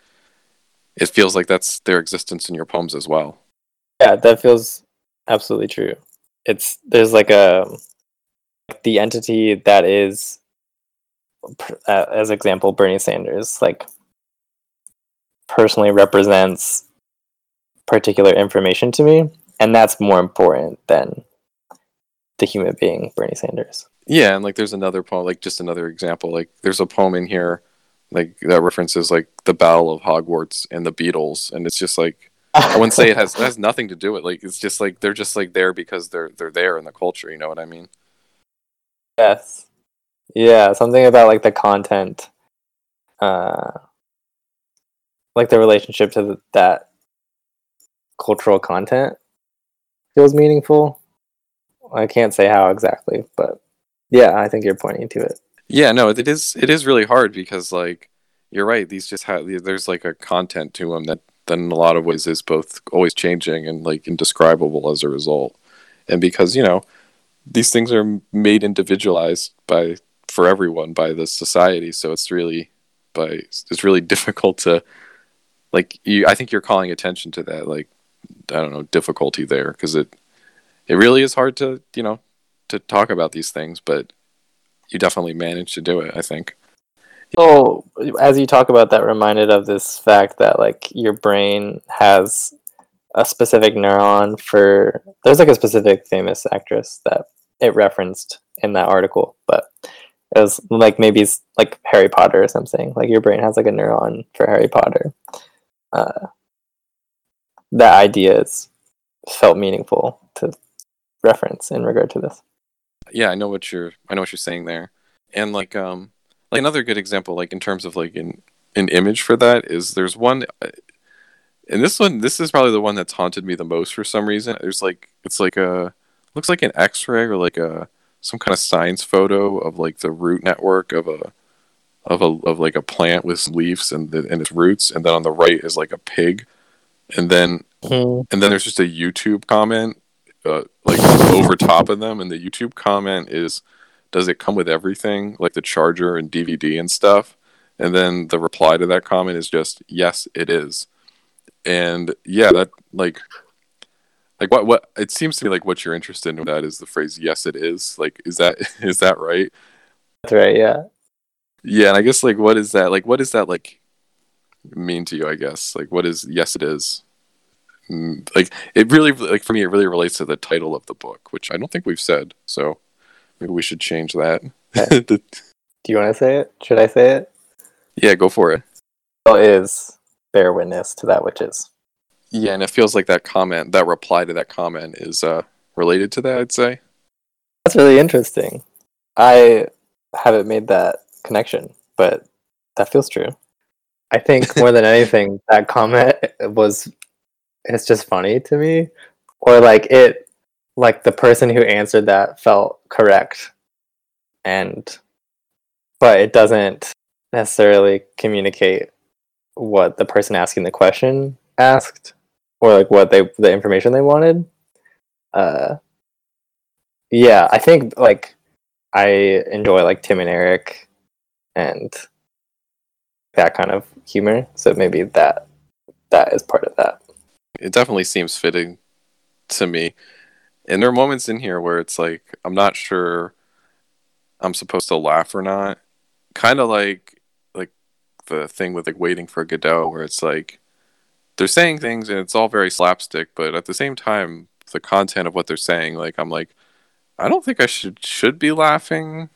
it feels like that's their existence in your poems as well
Yeah, that feels absolutely true. It's there's like a the entity that is, uh, as example, Bernie Sanders. Like personally represents particular information to me, and that's more important than the human being Bernie Sanders.
Yeah, and like there's another poem, like just another example. Like there's a poem in here, like that references like the Battle of Hogwarts and the Beatles, and it's just like I wouldn't say it has it has nothing to do with like it's just like they're just like there because they're they're there in the culture. You know what I mean?
Yes. Yeah, something about like the content, uh, like the relationship to the, that cultural content feels meaningful. I can't say how exactly, but yeah, I think you're pointing to it.
Yeah, no, it is it is really hard because like you're right. These just have there's like a content to them that then in a lot of ways is both always changing and like indescribable as a result. And because you know these things are made individualized by for everyone by the society, so it's really by it's really difficult to like you. I think you're calling attention to that like I don't know difficulty there because it it really is hard to you know to talk about these things, but you definitely managed to do it. I think.
So, as you talk about that, reminded of this fact that like your brain has a specific neuron for. There's like a specific famous actress that it referenced in that article, but it was like maybe it's like Harry Potter or something. Like your brain has like a neuron for Harry Potter. Uh, that idea is felt meaningful to reference in regard to this.
Yeah, I know what you're. I know what you're saying there, and like um like another good example, like in terms of like an an image for that is there's one, uh, and this one this is probably the one that's haunted me the most for some reason. There's like it's like a looks like an X-ray or like a some kind of science photo of like the root network of a of a of like a plant with leaves and the, and its roots, and then on the right is like a pig, and then
Mm-hmm.
and then there's just a YouTube comment uh, like over top of them, and the YouTube comment is, "Does it come with everything, like the charger and DVD and stuff?" And then the reply to that comment is just, "Yes, it is." And yeah, that like, like what what it seems to me like what you're interested in with that is the phrase "Yes, it is." Like, is that is that right?
That's right. Yeah.
Yeah, and I guess like what is that like? What is that like mean to you? I guess like what is "Yes, it is." Mm, like it really like for me it really relates to the title of the book which i don't think we've said so maybe we should change that
Do you want to say it? Should I say it?
yeah go for it
Well, is bear witness to that which is.
yeah and it feels like that comment that reply to that comment is uh related to that i'd say
That's really interesting. I haven't made that connection, but that feels true. I think more than anything, that comment was it's just funny to me. Or like it like the person who answered that felt correct. And but it doesn't necessarily communicate what the person asking the question asked or like what they the information they wanted. Uh yeah, I think like I enjoy like Tim and Eric and that kind of humor. So maybe that that is part of that.
it definitely seems fitting to me and there are moments in here where it's like i'm not sure i'm supposed to laugh or not kind of like like the thing with like waiting for godot where it's like they're saying things and it's all very slapstick but at the same time the content of what they're saying like i'm like i don't think i should should be laughing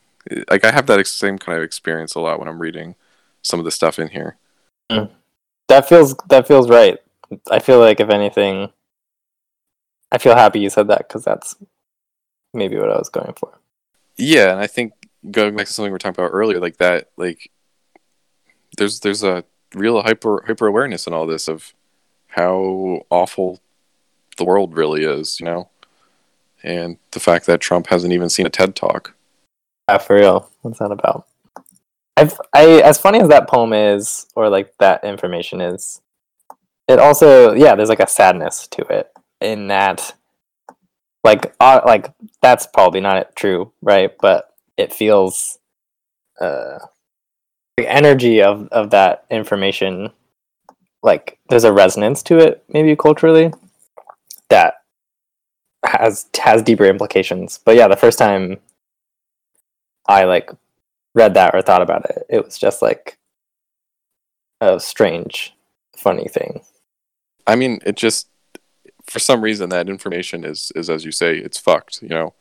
like i have that same kind of experience a lot when i'm reading some of the stuff in here Hmm.
That feels that feels right. I feel like if anything I feel happy you said that cuz that's maybe what I was going for.
Yeah, and I think going back to something we were talking about earlier, like that, like there's there's a real hyper hyper awareness in all this of how awful the world really is, you know, and the fact that Trump hasn't even seen a TED talk.
Yeah, for real. What's that about? I've, I as funny as that poem is, or like that information is, it also yeah, there's like a sadness to it in that, like uh, like that's probably not true, right? But it feels, uh, the energy of of that information, like there's a resonance to it, maybe culturally, that has has deeper implications. But yeah, the first time I like read that or thought about it, it was just like a strange funny thing.
I mean, it just for some reason that information is is as you say, it's fucked. You know,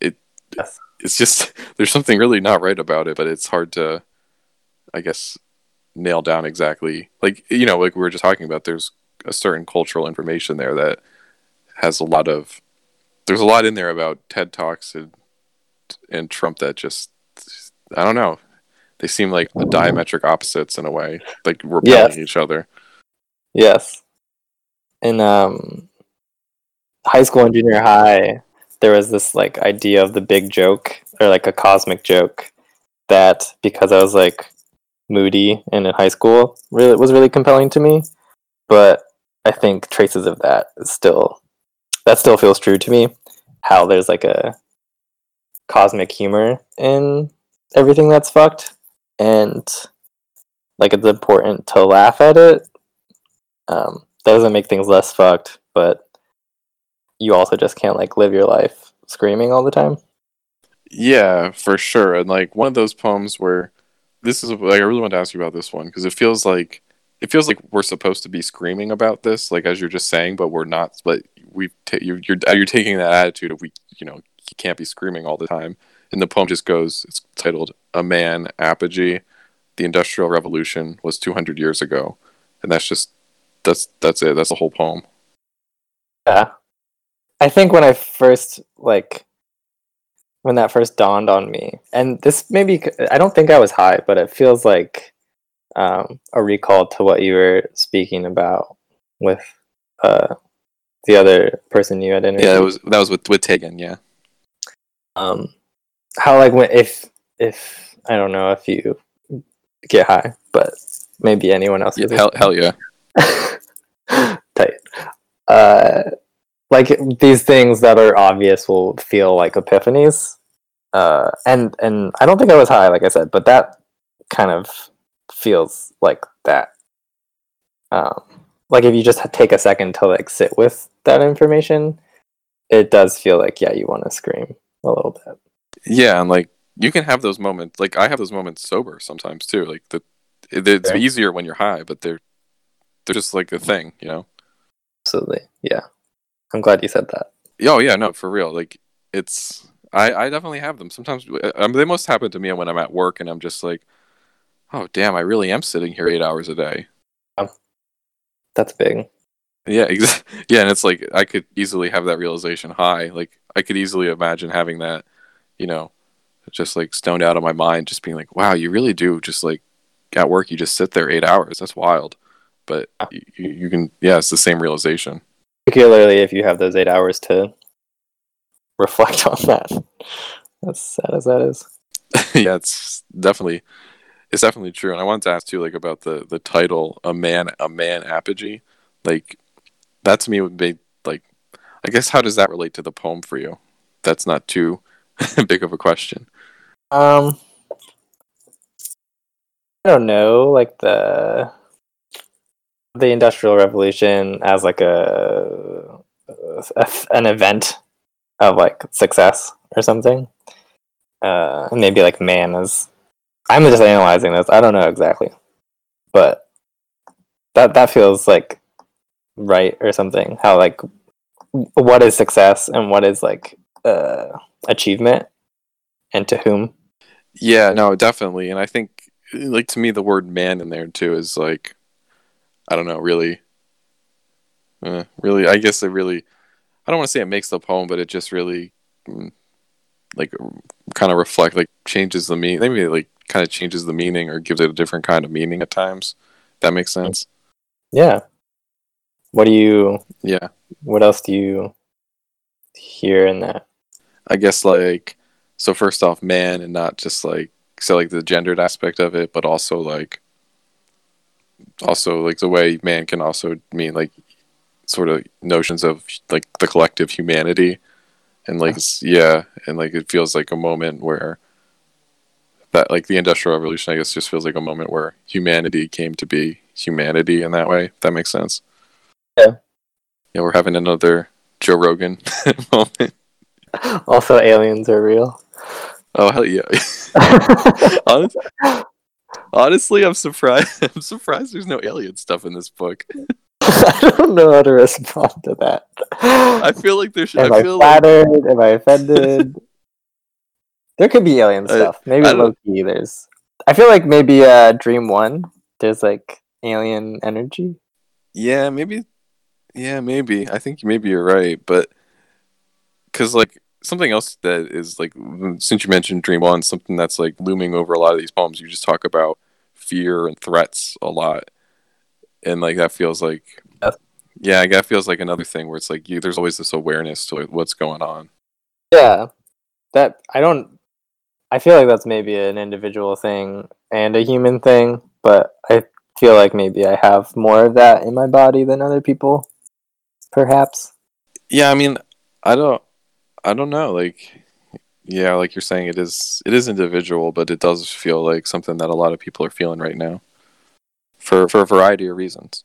it
Yes.
it's just there's something really not right about it, but it's hard to, I guess, nail down exactly. Like you know, like we were just talking about. There's a certain cultural information there that has a lot of. There's a lot in there about TED talks and and Trump that just I don't know. They seem like the diametric opposites in a way, like repelling
Yes.
each other.
Yes. In um high school and junior high, there was this like idea of the big joke or like a cosmic joke that because I was like moody and in high school really was really compelling to me. But I think traces of that is still that still feels true to me. How there's like a cosmic humor in everything that's fucked and like it's important to laugh at it um, that doesn't make things less fucked, but you also just can't like live your life screaming all the time.
Yeah, for sure. And like one of those poems where this is like I really want to ask you about this one because it feels like it feels like we're supposed to be screaming about this, like as you're just saying, but we're not. But we ta- you're, you're you're taking that attitude of we you know you can't be screaming all the time. And the poem just goes. It's titled "A Man Apogee." The Industrial Revolution was 200 years ago, and that's just that's that's it. That's the whole poem.
Yeah, I think when I first like when that first dawned on me, and this maybe I don't think I was high, but it feels like um, a recall to what you were speaking about with uh, the other person you had interviewed.
Yeah, that was that was with with Tegan. Yeah.
um how like when if if i don't know if you get high but maybe anyone else
yeah hell, hell yeah.
tight. Uh like these things that are obvious will feel like epiphanies. Uh and and i don't think i was high like i said but that kind of feels like that. Um like if you just take a second to like sit with that information it does feel like yeah you want to scream a little bit
Yeah, and like you can have those moments. Like I have those moments sober sometimes too. Like the it, it's easier when you're high, but they're they're just like a thing, you know.
Absolutely. Yeah. I'm glad you said that.
Oh yeah, no, for real. Like it's I I definitely have them. Sometimes um, they most happen to me when I'm at work and I'm just like, oh damn, I really am sitting here eight hours a day.
That's big.
Yeah, ex- yeah, and it's like I could easily have that realization high. Like I could easily imagine having that, you know, just like stoned out of my mind, just being like, wow, you really do just like at work, you just sit there eight hours. That's wild. But you, you can, yeah, it's the same realization.
Particularly if you have those eight hours to reflect on that. As sad as that is.
yeah, it's definitely, it's definitely true. And I wanted to ask too, like about the the title, a man, a man apogee. Like that to me would be like, I guess how does that relate to the poem for you? That's not too big of a question.
Um I don't know, like the the industrial revolution as like a, a an event of like success or something. Uh maybe like man is I'm just analyzing this. I don't know exactly. But that that feels like right or something. How like what is success and what is like uh achievement and to whom?
Yeah, no, definitely. And I think, like, to me, the word man in there, too, is like, I don't know, really, uh, really, I guess it really, I don't want to say it makes the poem, but it just really, mm, like, kind of reflect, like, changes the meaning, maybe, like, kind of changes the meaning or gives it a different kind of meaning at times. That makes sense.
Yeah. What do you
Yeah.
what else do you hear in that?
I guess, like, so first off, man, and not just like, so, like, the gendered aspect of it, but also, like, also like the way man can also mean like sort of notions of like the collective humanity. And like yeah and like it feels like a moment where that like the industrial revolution i guess just feels like a moment where humanity came to be humanity in that way if that makes sense.
Yeah.
yeah we're having another joe rogan moment
Also aliens are real.
oh hell yeah Honest- Honestly, I'm surprised. I'm surprised there's no alien stuff in this book.
I don't know how to respond to that.
I feel like there should.
Am
I
I,
feel like
flattered? Am I offended? there could be alien
I-
stuff. Maybe
I don't-
There's. I feel like maybe uh, Dream One. There's like alien energy.
yeah, maybe. Yeah, maybe. I think maybe you're right, but because like something else that is like since you mentioned Dream One something that's like looming over a lot of these poems. You just talk about fear and threats a lot, and like that feels like.
Yes.
Yeah, that feels like another thing where it's like you. There's always this awareness to like, what's going on.
Yeah, that I don't. I feel like that's maybe an individual thing and a human thing, but I feel like maybe I have more of that in my body than other people. Perhaps.
Yeah, I mean, I don't, I don't know. Like, yeah, like you're saying, it is, it is individual, but it does feel like something that a lot of people are feeling right now, for for a variety of reasons.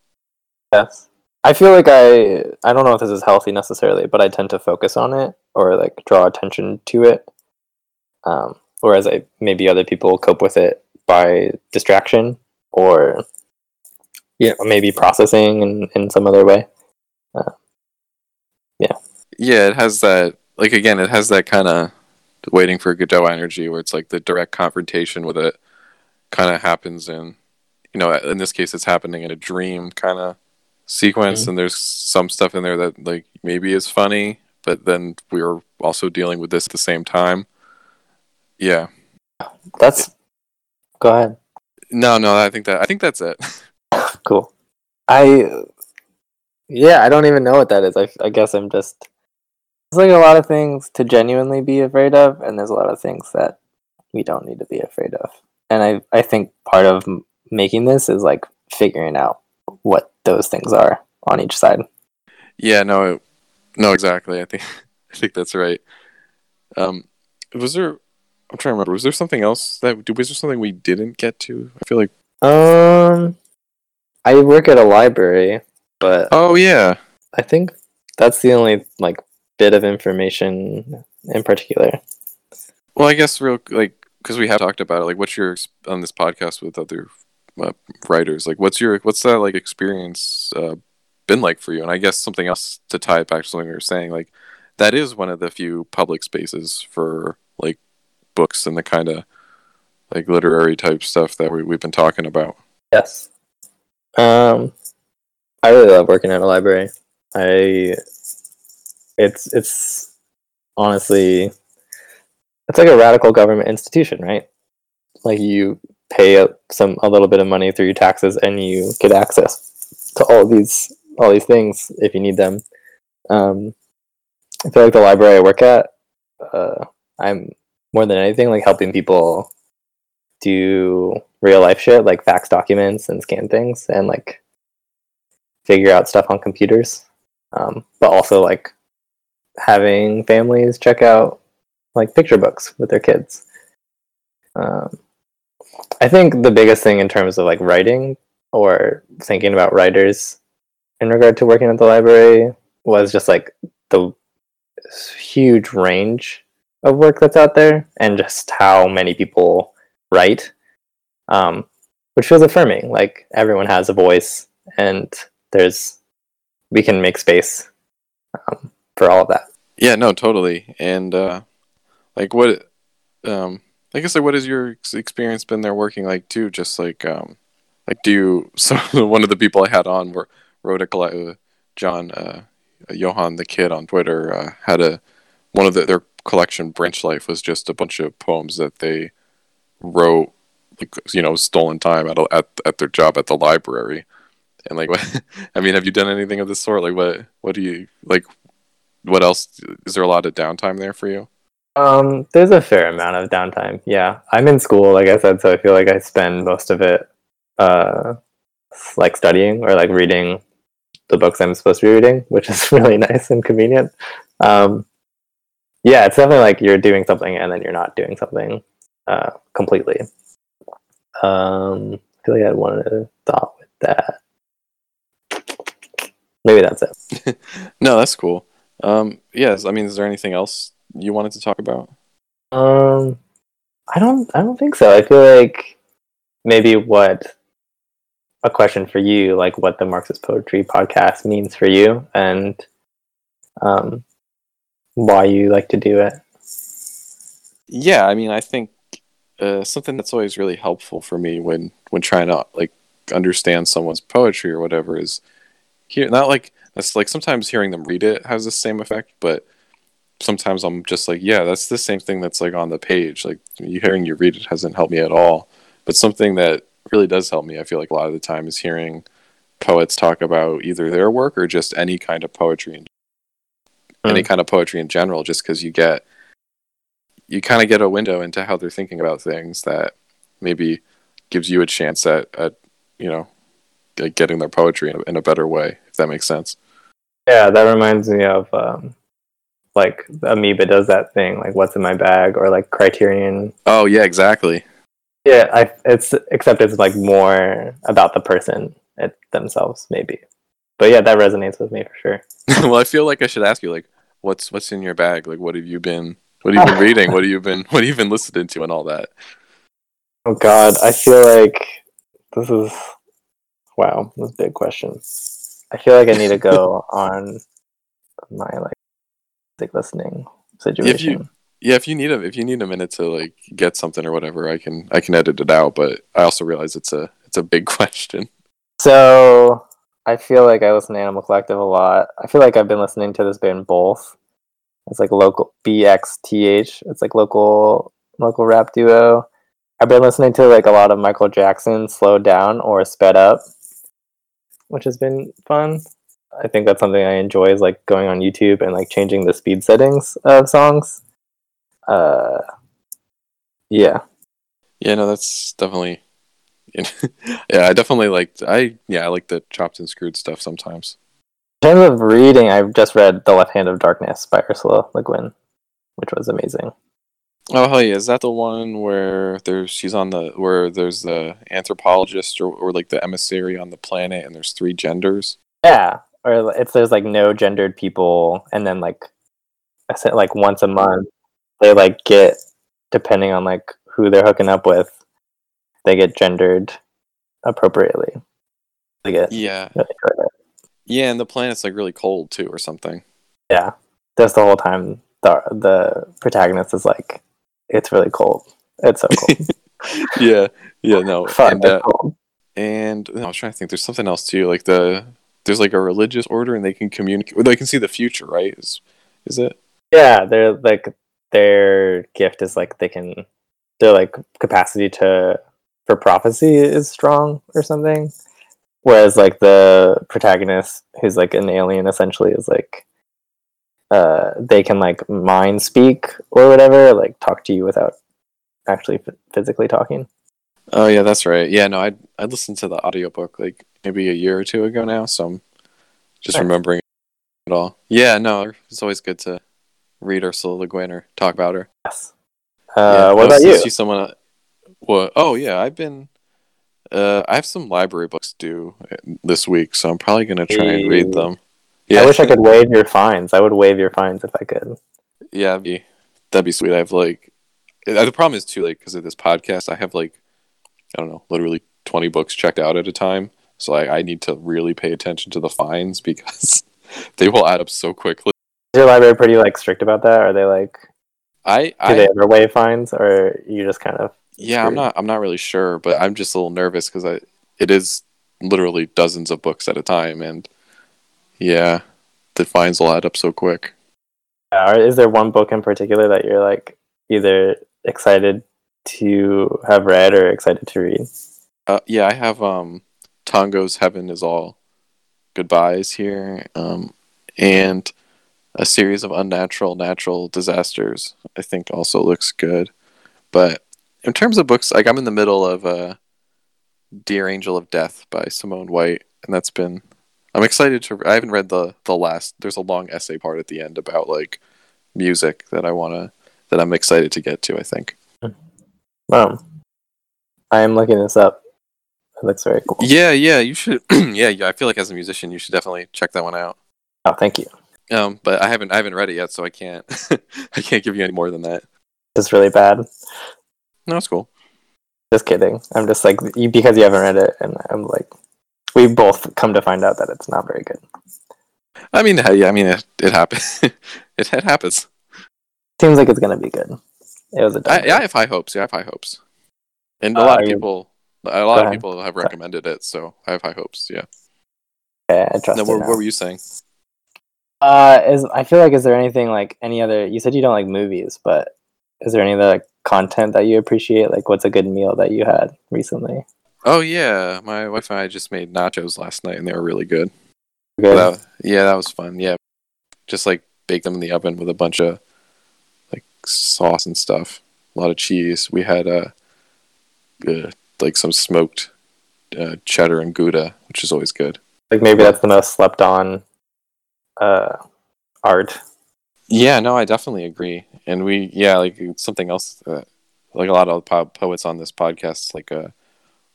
Yes. I feel like I I don't know if this is healthy necessarily, but I tend to focus on it or like draw attention to it. Um, whereas I maybe other people cope with it by distraction or yeah, maybe processing in, in some other way.
Yeah. Yeah, it has that. Like again, it has that kind of waiting for Godot energy, where it's like the direct confrontation with it kind of happens in, you know, in this case, it's happening in a dream kind of sequence,
Mhm.
and there's some stuff in there that like maybe is funny, but then we're also dealing with this at the same time. Yeah.
That's go ahead.
No, no, I think that I think that's it.
Cool. I yeah, I don't even know what that is. I, I guess I'm just there's like a lot of things to genuinely be afraid of, and there's a lot of things that we don't need to be afraid of. And I I think part of making this is like figuring out what those things are on each side.
yeah, no, no, exactly. I think I think that's right. Um, was there? I'm trying to remember. Was there something else that was there something we didn't get to? I feel like.
Um, I work at a library, but
Oh yeah,
I think that's the only like bit of information in particular.
Well, I guess real like because we have talked about it. Like, what's your on this podcast with other uh, writers? Like, what's your what's that like experience uh, been like for you? And I guess something else to tie it back to something we were saying. Like, that is one of the few public spaces for like books and the kind of like literary type stuff that we, we've been talking about.
Yes. Um, I really love working at a library. I, it's it's honestly, it's like a radical government institution, right? Like you pay a, some a little bit of money through your taxes, and you get access to all these all these things if you need them. Um, I feel like the library I work at, uh, I'm more than anything like helping people do real life shit like fax documents and scan things and like figure out stuff on computers um, but also like having families check out like picture books with their kids. Um, i think the biggest thing in terms of like writing or thinking about writers in regard to working at the library was just like the huge range of work that's out there and just how many people write um, which feels affirming. Like everyone has a voice and there's we can make space um, for all of that
Yeah, no, totally. And uh, like, what? Um, I guess like, what has your experience been there working like too? Just like, um, like, do you? So one of the people I had on were wrote a coll- uh, John uh, Johan the kid on Twitter uh, had a one of the, their collection branch life was just a bunch of poems that they wrote like you know stolen time at at at their job at the library and like what i mean have you done anything of this sort like what what do you like what else is there a lot of downtime there for you?
Um, there's a fair amount of downtime yeah. I'm in school like i said so i feel like i spend most of it uh, like studying or like reading the books i'm supposed to be reading which is really nice and convenient. Um, yeah it's definitely like you're doing something and then you're not doing something uh, completely. Um, i feel like i had one other thought with that. Maybe that's it.
No that's cool um yes i mean is there anything else you wanted to talk about
Um, I don't. I don't think so. I feel like maybe what a question for you, like what the Marxist Poetry podcast means for you, and um, why you like to do it.
Yeah, I mean, I think uh, something that's always really helpful for me when when trying to like understand someone's poetry or whatever is here. Not like that's like sometimes hearing them read it has the same effect, but sometimes I'm just like, yeah, that's the same thing that's like on the page. Like you hearing you read it hasn't helped me at all. But something that really does help me, I feel like a lot of the time, is hearing poets talk about either their work or just any kind of poetry, in, mm. any kind of poetry in general. Just because you get, you kind of get a window into how they're thinking about things that maybe gives you a chance at, at you know, getting their poetry in a, in a better way. That makes sense.
Yeah, that reminds me of um, like Amoeba does that thing, like "What's in my bag" or like Criterion.
Oh yeah, exactly.
Yeah, I, it's except it's like more about the person it, themselves, maybe. But yeah, that resonates with me for sure.
well, I feel like I should ask you, like, what's what's in your bag? Like, what have you been? What have you been reading? What have you been? What have you been listening to, and all that?
Oh God, I feel like this is wow. This is a big question. I feel like I need to go on my like music listening situation.
If you yeah, if you need a if you need a minute to like get something or whatever, I can I can edit it out. But I also realize it's a it's a big question.
So I feel like I listen to Animal Collective a lot. I feel like I've been listening to this band both. It's like local BXTH. It's like local local rap duo. I've been listening to like a lot of Michael Jackson slowed down or sped up, which has been fun. I think that's something I enjoy is like going on YouTube and like changing the speed settings of songs. Uh, yeah.
Yeah, no, that's definitely. yeah, I definitely like. I yeah, I like the chopped and screwed stuff sometimes.
In terms of reading, I've just read *The Left Hand of Darkness* by Ursula Le Guin, which was amazing.
Oh hell yeah! Is that the one where there's she's on the where there's the anthropologist or, or like the emissary on the planet and there's three genders?
Yeah, or if there's like no gendered people, and then like I said like once a month they like get depending on like who they're hooking up with, they get gendered appropriately. They get
yeah, yeah, and the planet's like really cold too, or something.
Yeah, just the whole time the the protagonist is like, it's really cold. It's so cold.
yeah, yeah, no, Fun, and, uh, and no, I was trying to think. There's something else too, like the there's like a religious order and they can communicate they can see the future right is is it
yeah they're like their gift is like they can their like capacity to for prophecy is strong or something whereas like the protagonist who's like an alien essentially is like uh they can like mind speak or whatever like talk to you without actually f- physically talking
oh yeah that's right yeah no i i listened to the audiobook like maybe a year or two ago now, so I'm just nice. remembering it all. Yeah, no, it's always good to read Ursula Le Guin or talk about her.
Yes. Uh, yeah, what about you?
Someone. Uh, what? Oh yeah, I've been. Uh, I have some library books due uh, this week, so I'm probably gonna try and read them.
Yeah. I wish I could waive your fines. I would waive your fines if I could.
Yeah, that'd be, that'd be sweet. I have like, the problem is too like because of this podcast, I have like, I don't know, literally 20 books checked out at a time. So like I need to really pay attention to the fines because they will add up so quickly.
Is your library pretty like strict about that? Are they like
I
do I, they ever waive fines or you just kind of
Yeah, I'm not I'm not really sure, but I'm just a little nervous because I it is literally dozens of books at a time and yeah, the fines will add up so quick.
Uh, is there one book in particular that you're like either excited to have read or excited to read?
Uh, yeah, I have um Tongo's Heaven is all goodbyes here, um, and a series of unnatural natural disasters. I think also looks good, but in terms of books, like I'm in the middle of uh, Dear Angel of Death by Simone White, and that's been. I'm excited to. I haven't read the the last. There's a long essay part at the end about like music that I want to that I'm excited to get to. I think.
Wow, I am looking this up. It looks very cool.
Yeah, yeah, you should. yeah, yeah, I feel like as a musician, you should definitely check that one out.
Oh, thank you.
Um, but I haven't, I haven't read it yet, so I can't, I can't give you any more than that.
It's really bad.
No, it's cool.
Just kidding. I'm just like you because you haven't read it, and I'm like, we both come to find out that it's not very good.
I mean, yeah, I mean, it, it happens. it, it happens.
Seems like it's gonna be good. It was a
I, yeah, I have high hopes. Yeah, I have high hopes. And a
Uh,
lot of people, a lot of people have recommended it, so I have high hopes. Yeah.
Yeah, I trust
No, what,
now.
what were you saying?
Uh, is I feel like is there anything like any other? You said you don't like movies, but is there any other like, content that you appreciate? Like, what's a good meal that you had recently?
Oh yeah, my wife and I just made nachos last night, and they were really good.
Good.
That- yeah, that was fun. Yeah, just like bake them in the oven with a bunch of like sauce and stuff. A lot of cheese. We had uh, uh like some smoked uh, cheddar and gouda, which is always good.
like maybe that's the most slept on uh art.
Yeah, no, I definitely agree. And we, yeah, like something else that, like a lot of po- poets on this podcast, like uh,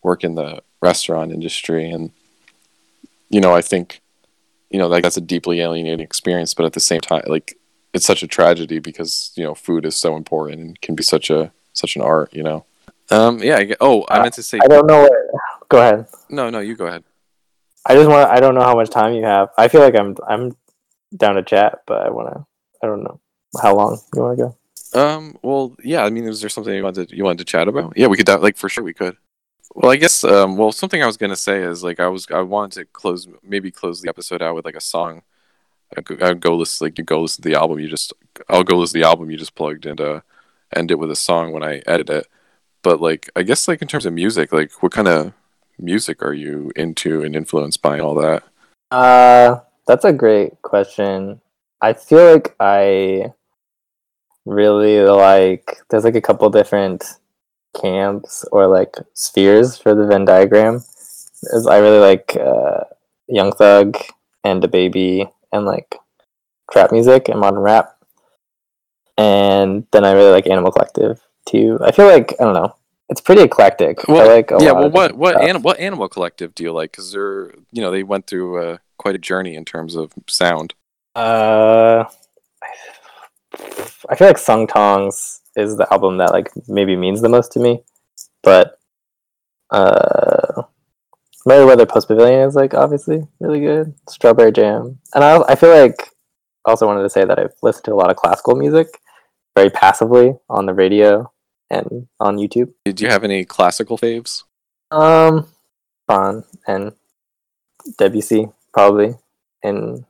work in the restaurant industry, and you know, I think, you know, like that's a deeply alienating experience, but at the same time, like it's such a tragedy because you know, food is so important and can be such a such an art, you know. Um, yeah. I, oh, I meant to say.
I don't know. What, go ahead.
No, no, you go ahead.
I just want. I don't know how much time you have. I feel like I'm. I'm down to chat, but I want to. I don't know how long you want to go.
Um. Well, yeah. I mean, is there something you wanted you wanted to chat about? Yeah, we could. Like for sure, we could. Well, I guess. Um. Well, something I was gonna say is like I was I wanted to close maybe close the episode out with like a song. I go, I'd go listen like you go listen to the album. You just I'll go listen to the album you just plugged and uh, end it with a song when I edit it. But like I guess like in terms of music, like what kind of music are you into and influenced by and all that?
Uh, that's a great question. I feel like I really like. There's like a couple different camps or like spheres for the Venn diagram. Is I really like uh, Young Thug and DaBaby and like trap music and modern rap, and then I really like Animal Collective too. I feel like I don't know. It's pretty eclectic.
Well,
I like a
yeah. Well, what what
stuff.
anim- what animal collective do you like? Because they're you know they went through uh, quite a journey in terms of sound.
Uh, I feel like Sung Tongs is the album that like maybe means the most to me, but uh, Merriweather Post Pavilion is like obviously really good. Strawberry Jam, and I I feel like I also wanted to say that I've listened to a lot of classical music very passively on the radio and on YouTube.
Did you have any classical faves?
Um, Bond and Debussy probably, and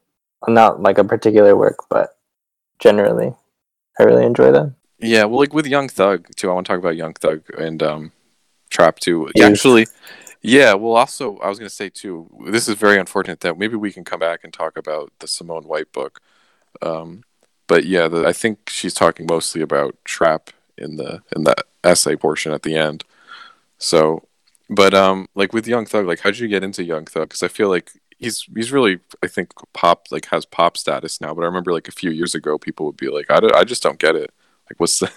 not like a particular work, but generally, I really enjoy them.
Yeah, well, like with Young Thug too. I want to talk about Young Thug and um, Trap too.
Yes.
Actually, yeah. Well, also I was gonna say too. This is very unfortunate that maybe we can come back and talk about the Simone White book. Um, but yeah, the, I think she's talking mostly about Trap in the in the essay portion at the end. So, but um, like with Young Thug, like how did you get into Young Thug? Because I feel like he's he's really I think pop like has pop status now. But I remember like a few years ago, people would be like, I, don't- I just don't get it. Like, what's the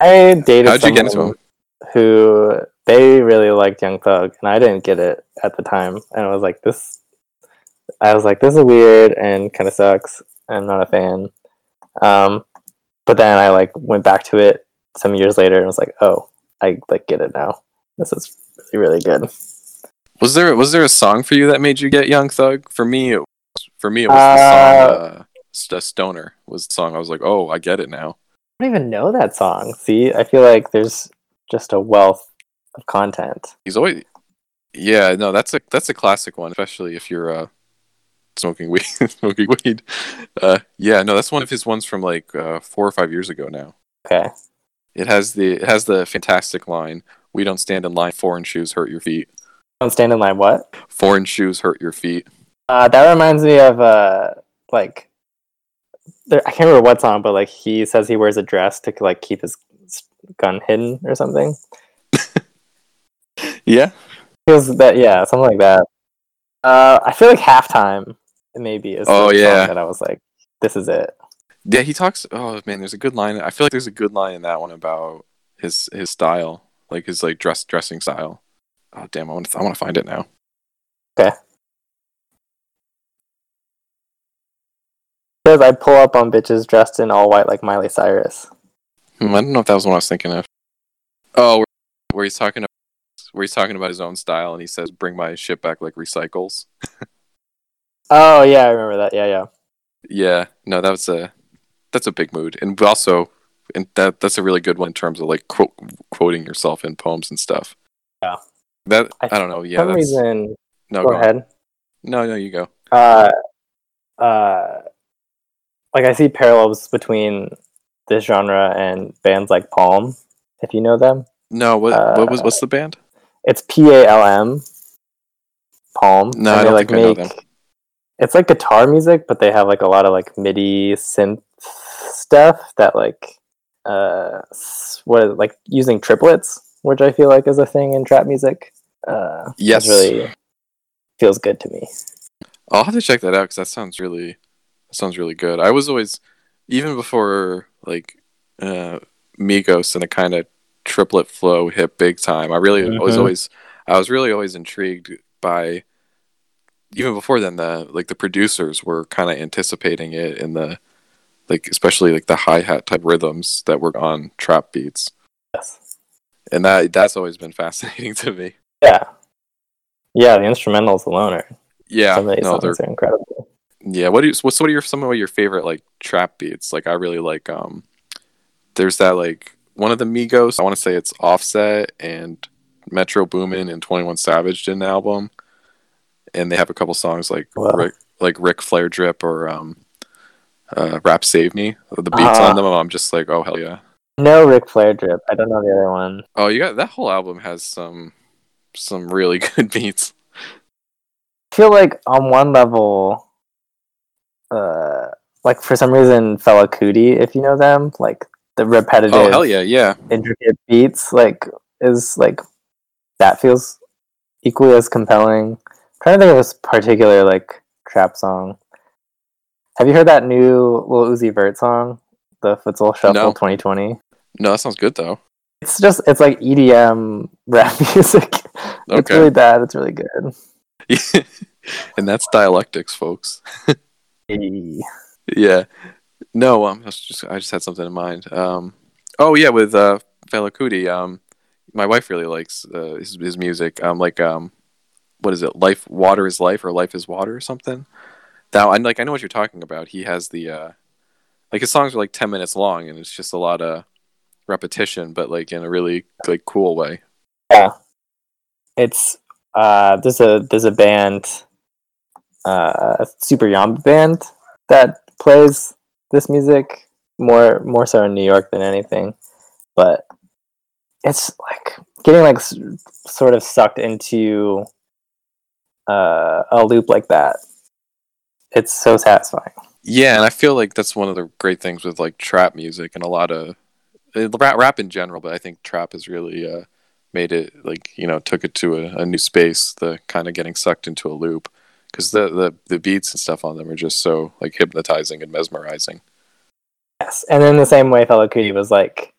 I dated
How'd you get into
who they really liked Young Thug, and I didn't get it at the time, and I was like, this. I was like, this is weird and kind of sucks. I'm not a fan. Um, but then I like went back to it some years later and was like, oh, I like get it now. This is really really good.
Was there was there a song for you that made you get Young Thug? For me, it was, for me it was the
Uh,
song uh, St- "Stoner." Was the song I was like, oh, I get it now.
I don't even know that song. See, I feel like there's just a wealth of content.
He's always, yeah, no, that's a that's a classic one, especially if you're uh, smoking weed. smoking weed. Uh, yeah, no, that's one of his ones from like uh, four or five years ago now.
Okay.
It has the it has the fantastic line: "We don't stand in line. Foreign shoes hurt your feet.
Don't stand in line. What?
Foreign shoes hurt your feet."
Uh, that reminds me of uh, like, there, I can't remember what song, but like he says he wears a dress to like keep his gun hidden or something.
Yeah,
Feels that yeah, something like that. Uh, I feel like halftime maybe is
Oh, yeah.
that I was like, this is it.
Yeah, he talks. Oh man, there's a good line. I feel like there's a good line in that one about his his style, like his like dress dressing style. Oh damn, I want to I want to find it now.
Says I pull up on bitches dressed in all white like Miley Cyrus.
Hmm, I don't know if that was what I was thinking of. Oh, where he's talking where he's talking about his own style and he says, "Bring my shit back like recycles."
Oh yeah, I remember that. Yeah, yeah.
Yeah, no, that was a that's a big mood, and also, and that that's a really good one in terms of like quote, quoting yourself in poems and stuff.
Yeah.
That
I-
I, don't know. Yeah,
For some
that's,
reason,
no,
go
go on.
ahead.
No, no, you go.
Uh, uh, like I see parallels between this genre and bands like Palm, if you know them.
No, what what was
Uh,
what's the band?
It's P A L M. Palm.
No, I don't
like,
think I know
make-
them.
It's like guitar music, but they have like a lot of like MIDI synth stuff that like uh what like using triplets, which I feel like is a thing in trap music. Uh,
Yes.
really feels good to me.
I'll have to check that out because that sounds really that sounds really good. I was always even before like uh, Migos and the kind of triplet flow hit big time. I really was
Mhm.
always I was really always intrigued by even before then the like the producers were kind of anticipating it in the like especially like the hi hat type rhythms that were on trap beats,
Yes.
and that that's always been fascinating to me.
Yeah. Yeah, the instrumentals alone are
Yeah,
some of these
no, they're
are incredible.
Yeah, what do you what's what are your some of your favorite like trap beats? Like I really like um there's that like one of the Migos, I want to say it's Offset and Metro Boomin and 21 Savage did an album. And they have a couple songs like
Wow.
Rick like Ric Flair Drip or um uh Rap Save Me. The beats
Uh-huh.
on them I'm just like, "Oh hell yeah."
No Ric Flair drip. I don't know the other one.
Oh, you got that whole album has some some really good beats.
I feel like on one level, uh, like for some reason, Fela Kuti, if you know them, like the repetitive,
Oh hell yeah, yeah.
intricate beats, like is like that feels equally as compelling. trying to think of this particular like trap song. Have you heard that new Lil Uzi Vert song, the Futsal Shuffle
No.
2020?
No, that sounds good though.
It's just it's like EDM rap music. It's
Okay.
really bad. It's really good.
and that's dialectics, folks.
Hey.
Yeah. No, um, I was just I just had something in mind. Um, oh yeah, with uh, Fela Kuti. Um, my wife really likes uh, his his music. Um, like um, what is it? Life, water is life, or life is water, or something. Now, I like I know what you're talking about. He has the uh, like his songs are like ten minutes long, and it's just a lot of repetition, but like in a really like cool way.
Yeah. It's uh there's a there's a band uh a Super Yamba band that plays this music more more so in New York than anything. But it's like getting like s- sort of sucked into uh a loop like that. It's so satisfying.
Yeah, and I feel like that's one of the great things with like trap music and a lot of uh, rap, rap in general, but I think trap has really uh, made it like you know took it to a, a new space. The kind of getting sucked into a loop because the, the the beats and stuff on them are just so like hypnotizing and mesmerizing.
Yes, and in the same way, Fela Kuti was like,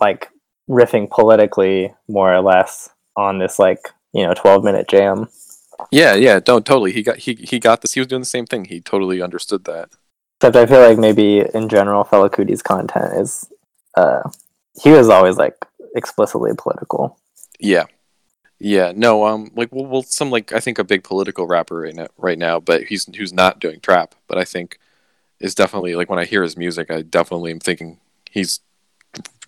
like riffing politically more or less on this like you know twelve minute jam.
Yeah, yeah, don't totally. He got he he got this. He was doing the same thing. He totally understood that.
Except I feel like maybe in general, Fela Kuti's content is, uh, he was always like explicitly political.
Yeah. Yeah, no, um, like, well, well, some like I think a big political rapper right now, right now, but he's who's not doing trap, but I think is definitely like when I hear his music, I definitely am thinking he's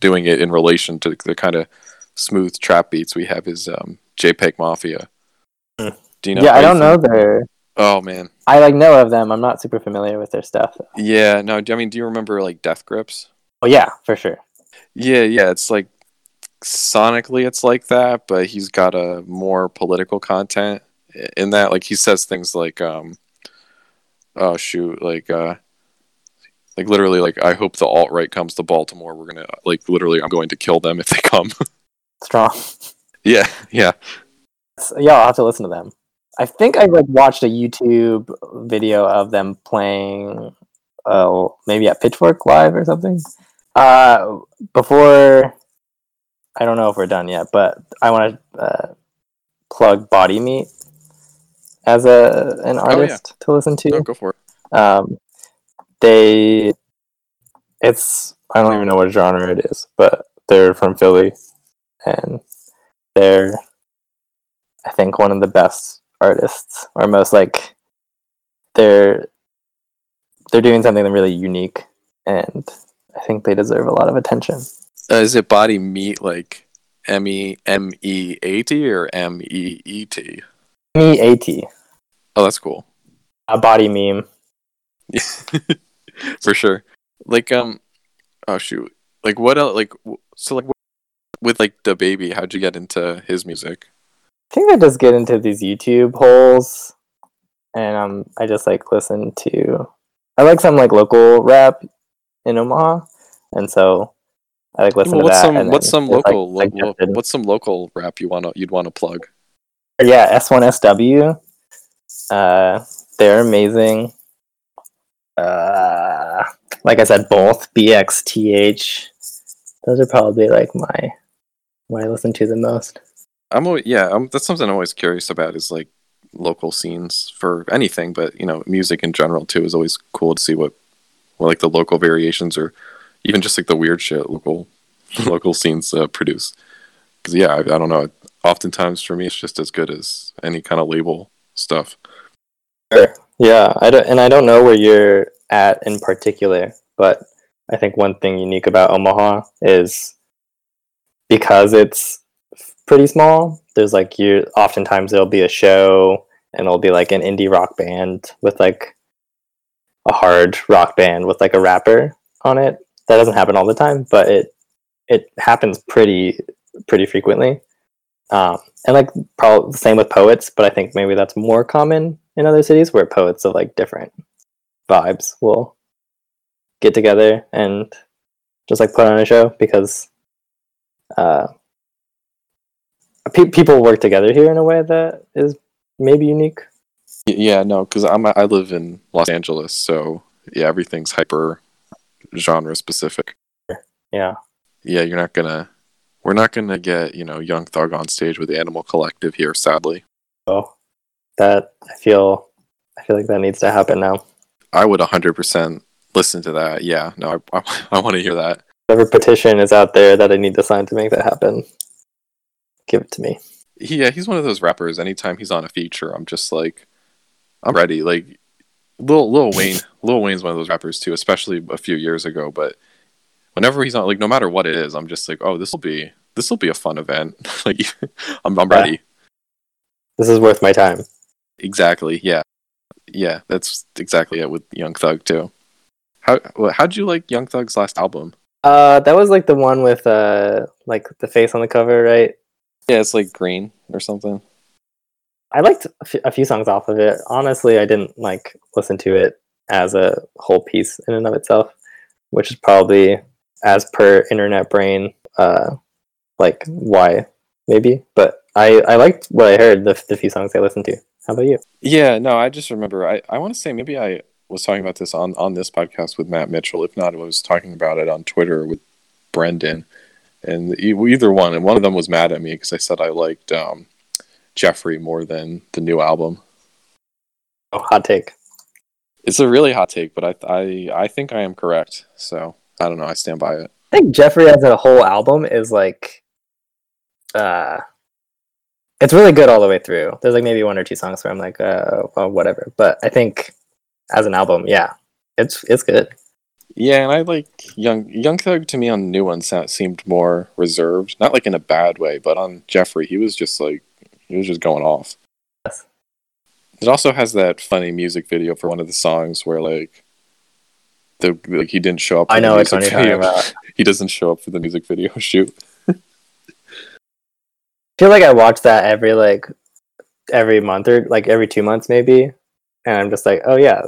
doing it in relation to the kind of smooth trap beats we have. Is um, JPEG Mafia?
Hmm.
Do you know?
yeah, I don't know
think-
their.
Oh man,
I like know of them. I'm not super familiar with their stuff.
yeah, no. I mean, do you remember like Death Grips?
Oh yeah, for sure.
Yeah, yeah, it's like sonically it's like that, but he's got a more political content in that. Like he says things like, um, "Oh shoot," like, uh, like literally, like, "I hope the alt right comes to Baltimore. We're gonna like literally, I'm going to kill them if they come."
Strong.
yeah, yeah,
So, yeah, I'll have to listen to them. I think I like watched a YouTube video of them playing, oh, maybe at Pitchfork Live or something. Uh, before, I don't know if we're done yet, but I want to uh, plug Body Meat as a an
yeah.
artist to listen to.
no, go for it.
Um, they, it's I don't even know what genre it is, but they're from Philly, and they're I think one of the best artists or most like they're they're doing something really unique and I think they deserve a lot of attention.
Uh, is it body meat like M E M E A T or M E E T?
Me eighty.
Oh, that's cool.
A body meme.
For sure. Like um, oh shoot. Like what else? Like so like with like DaBaby, how'd you get into his music?
I think I just get into these YouTube holes and um I just like listen to I like some like local rap in Omaha and so I like listen
what's
to that.
some what's some
like,
local like, what's some local rap you wanna you'd want to plug?
yeah, S1SW. Uh, they're amazing. Uh, like I said, both BXTH. Those are probably like my what I listen to the most.
I'm always, yeah, um that's something I'm always curious about is like local scenes for anything, but you know, music in general too is always cool to see what, what like the local variations or even just like the weird shit local local scenes uh, produce. Because yeah, I, I don't know. Oftentimes for me, it's just as good as any kind of label stuff.
Yeah, I don't, and I don't know where you're at in particular, but I think one thing unique about Omaha is because it's pretty small. There's like you oftentimes there'll be a show and it'll be like an indie rock band with like a hard rock band with like a rapper on it. That doesn't happen all the time, but it it happens pretty pretty frequently. Um, and like probably the same with poets, but I think maybe that's more common in other cities where poets of like different vibes will get together and just like put on a show because uh, pe- people work together here in a way that is maybe unique.
Yeah, no, because I'm I live in Los Angeles, so yeah, everything's hyper genre specific.
Yeah,
Yeah, you're not gonna, we're not gonna get you know Young Thug on stage with the Animal Collective here, sadly.
Oh, that I feel I feel like that needs to happen now.
I would 100% listen to that. Yeah, no, I, I, I want to hear that.
Whatever petition is out there that I need to sign to make that happen, give it to me.
Yeah, he's one of those rappers. Anytime he's on a feature, I'm just like, I'm ready. Like, Lil Lil Wayne, Lil Wayne's one of those rappers too, especially a few years ago. But whenever he's on, like, no matter what it is, I'm just like, oh, this will be this will be a fun event. like, I'm I'm
Yeah.
ready.
This is worth my time.
Exactly. Yeah, yeah. That's exactly it with Young Thug too. How well, how'd you like Young Thug's last album?
Uh, that was like the one with uh, like the face on the cover, right?
Yeah, it's like Green or something.
I liked a few- songs off of it. Honestly, I didn't like listen to it as a whole piece in and of itself, which is probably as per internet brain, uh, like why maybe. But I I liked what I heard the the few songs I listened to. How about you?
Yeah, no, I just remember. I, I want to say maybe I was talking about this on, on this podcast with Matt Mitchell. If not, I was talking about it on Twitter with Brendan, and either one. And one of them was mad at me because I said I liked um, Jeffery more than the new album.
Oh, hot take.
It's a really hot take, but I I I think I am correct. So I don't know. I stand by it.
I think Jeffery as a whole album is like, uh, it's really good all the way through. There's like maybe one or two songs where I'm like, uh, well, whatever. But I think as an album, yeah, it's it's good.
Yeah, and I like Young Young Thug to me on the new one sound, seemed more reserved, not like in a bad way, but on Jeffery he was just like he was just going off.
Yes.
It also has that funny music video for one of the songs where like the like he didn't show up. For
I
the
know which
music
one you're talking
video.
about.
He doesn't show up for the music video shoot.
I feel like I watch that every like every month or like every two months maybe, and I'm just like, oh yeah,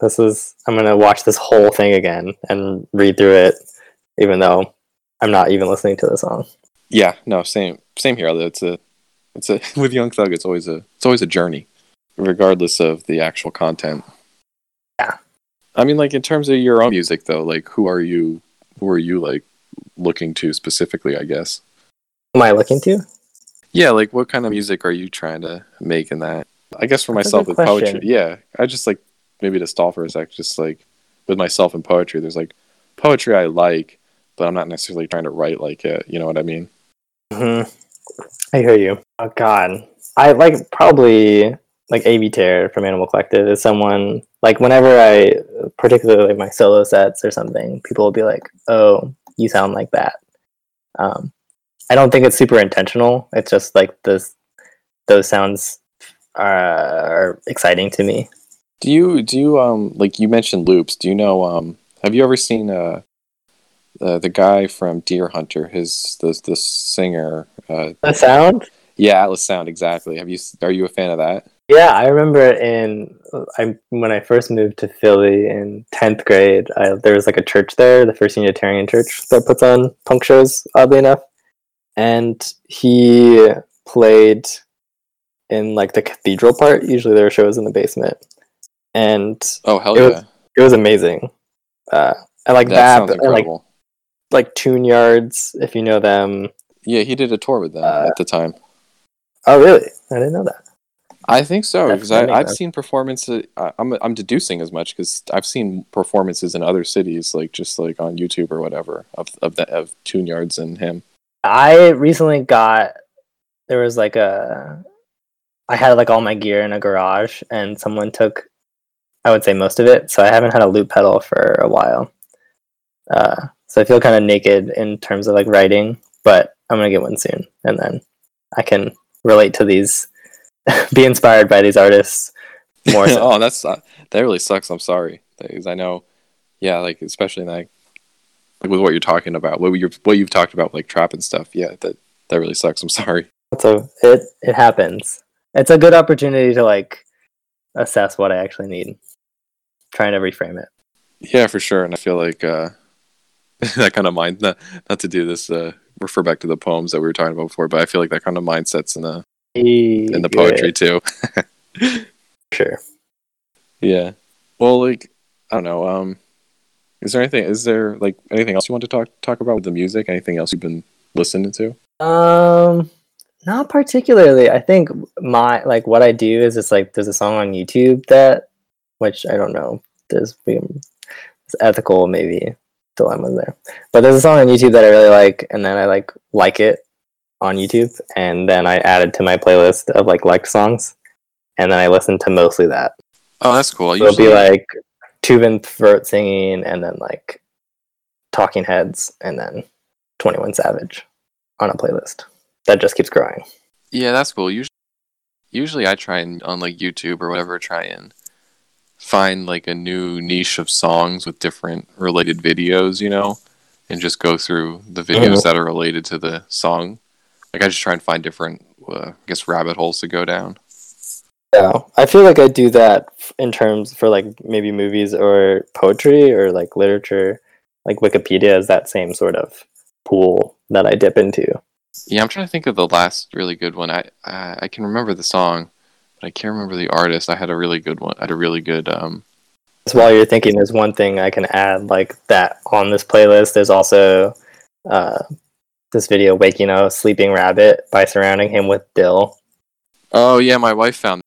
this is I'm gonna watch this whole thing again and read through it, even though I'm not even listening to the song.
Yeah, no, same same here. although It's a it's a with Young Thug. It's always a it's always a journey, regardless of the actual content.
Yeah.
I mean, like in terms of your own music, though, like who are you? Who are you like looking to specifically? I guess.
Am I looking to?
Yeah, like what kind of music are you trying to make in that? I guess for
That's
myself with
question.
poetry, yeah, I just like maybe to stall for a sec, just like with myself and poetry, there's like poetry I like, but I'm not necessarily trying to write like it. You know what I mean?
hmm I hear you. Oh God, I like probably like Avey Tare from Animal Collective is someone like whenever I, particularly like my solo sets or something, people will be like, "Oh, you sound like that." Um, I don't think it's super intentional. It's just like this; those sounds are, are exciting to me.
Do you do you um like you mentioned loops? Do you know um have you ever seen uh the the guy from Deerhunter? His the the singer. Uh,
The sound?
yeah, Atlas Sound exactly. Have you are you a fan of that?
Yeah, I remember in I when I first moved to Philly in tenth grade. I, there was like a church there, the First Unitarian Church, that puts on punk shows. Oddly enough, and he played in like the cathedral part. Usually, there are shows in the basement, and
Oh hell
It
yeah!
was- it was amazing. Uh, I like
that
that, and, like
incredible.
Like Tune Yards, if you know them.
yeah, he did a tour with them
uh,
at the time.
Oh, really? I didn't know that.
I think so because I've seen performances. I- I'm I'm deducing as much because I've seen performances in other cities, like just like on YouTube or whatever, of of the of Tune Yards and him.
I recently got there was like a I had like all my gear in a garage and someone took I would say most of it, so I haven't had a loop pedal for a while. Uh, so I feel kind of naked in terms of like writing, but I'm gonna get one soon, and then I can relate to these, be inspired by these artists more. So.
oh, that's uh, that really sucks. I'm sorry because I know, yeah, like especially like, like with what you're talking about, what you what you've talked about, like trap and stuff. Yeah, that that really sucks. I'm sorry.
so it it happens. It's a good opportunity to like assess what I actually need. Trying to reframe it.
Yeah, for sure. And I feel like uh, that kind of mind not not to do this uh, refer back to the poems that we were talking about before, but I feel like that kind of mindset's in the in the poetry too.
Sure.
Yeah. Well, like I don't know. Um, is there anything? Is there like anything else you want to talk talk about with the music? Anything else you've been listening to?
Um, not particularly. I think my like what I do is it's like there's a song on YouTube that, which I don't know, there's being it's ethical maybe dilemmas there, but there's a song on YouTube that I really like, and then I like like it on YouTube, and then I add it to my playlist of like liked songs, and then I listen to mostly that.
Oh, that's cool.
It'll be like Tubin Vert singing, and then like Talking Heads, and then Twenty One Savage on a playlist that just keeps growing.
Yeah, that's cool. Usually, usually I try and on like YouTube or whatever, try and find like a new niche of songs with different related videos, you know, and just go through the videos
Mhm.
that are related to the song. Like I just try and find different, uh, I guess, rabbit holes to go down.
Yeah, I feel like I do that in terms for like maybe movies or poetry or like literature. Like Wikipedia is that same sort of pool that I dip into.
Yeah, I'm trying to think of the last really good one. I I, I can remember the song, I can't remember the artist. I had a really good one. I had a really good um.
So while you're thinking, there's one thing I can add like that on this playlist. There's also uh, this video, "Waking a Sleeping Rabbit" by surrounding him with dill.
Oh yeah, my wife found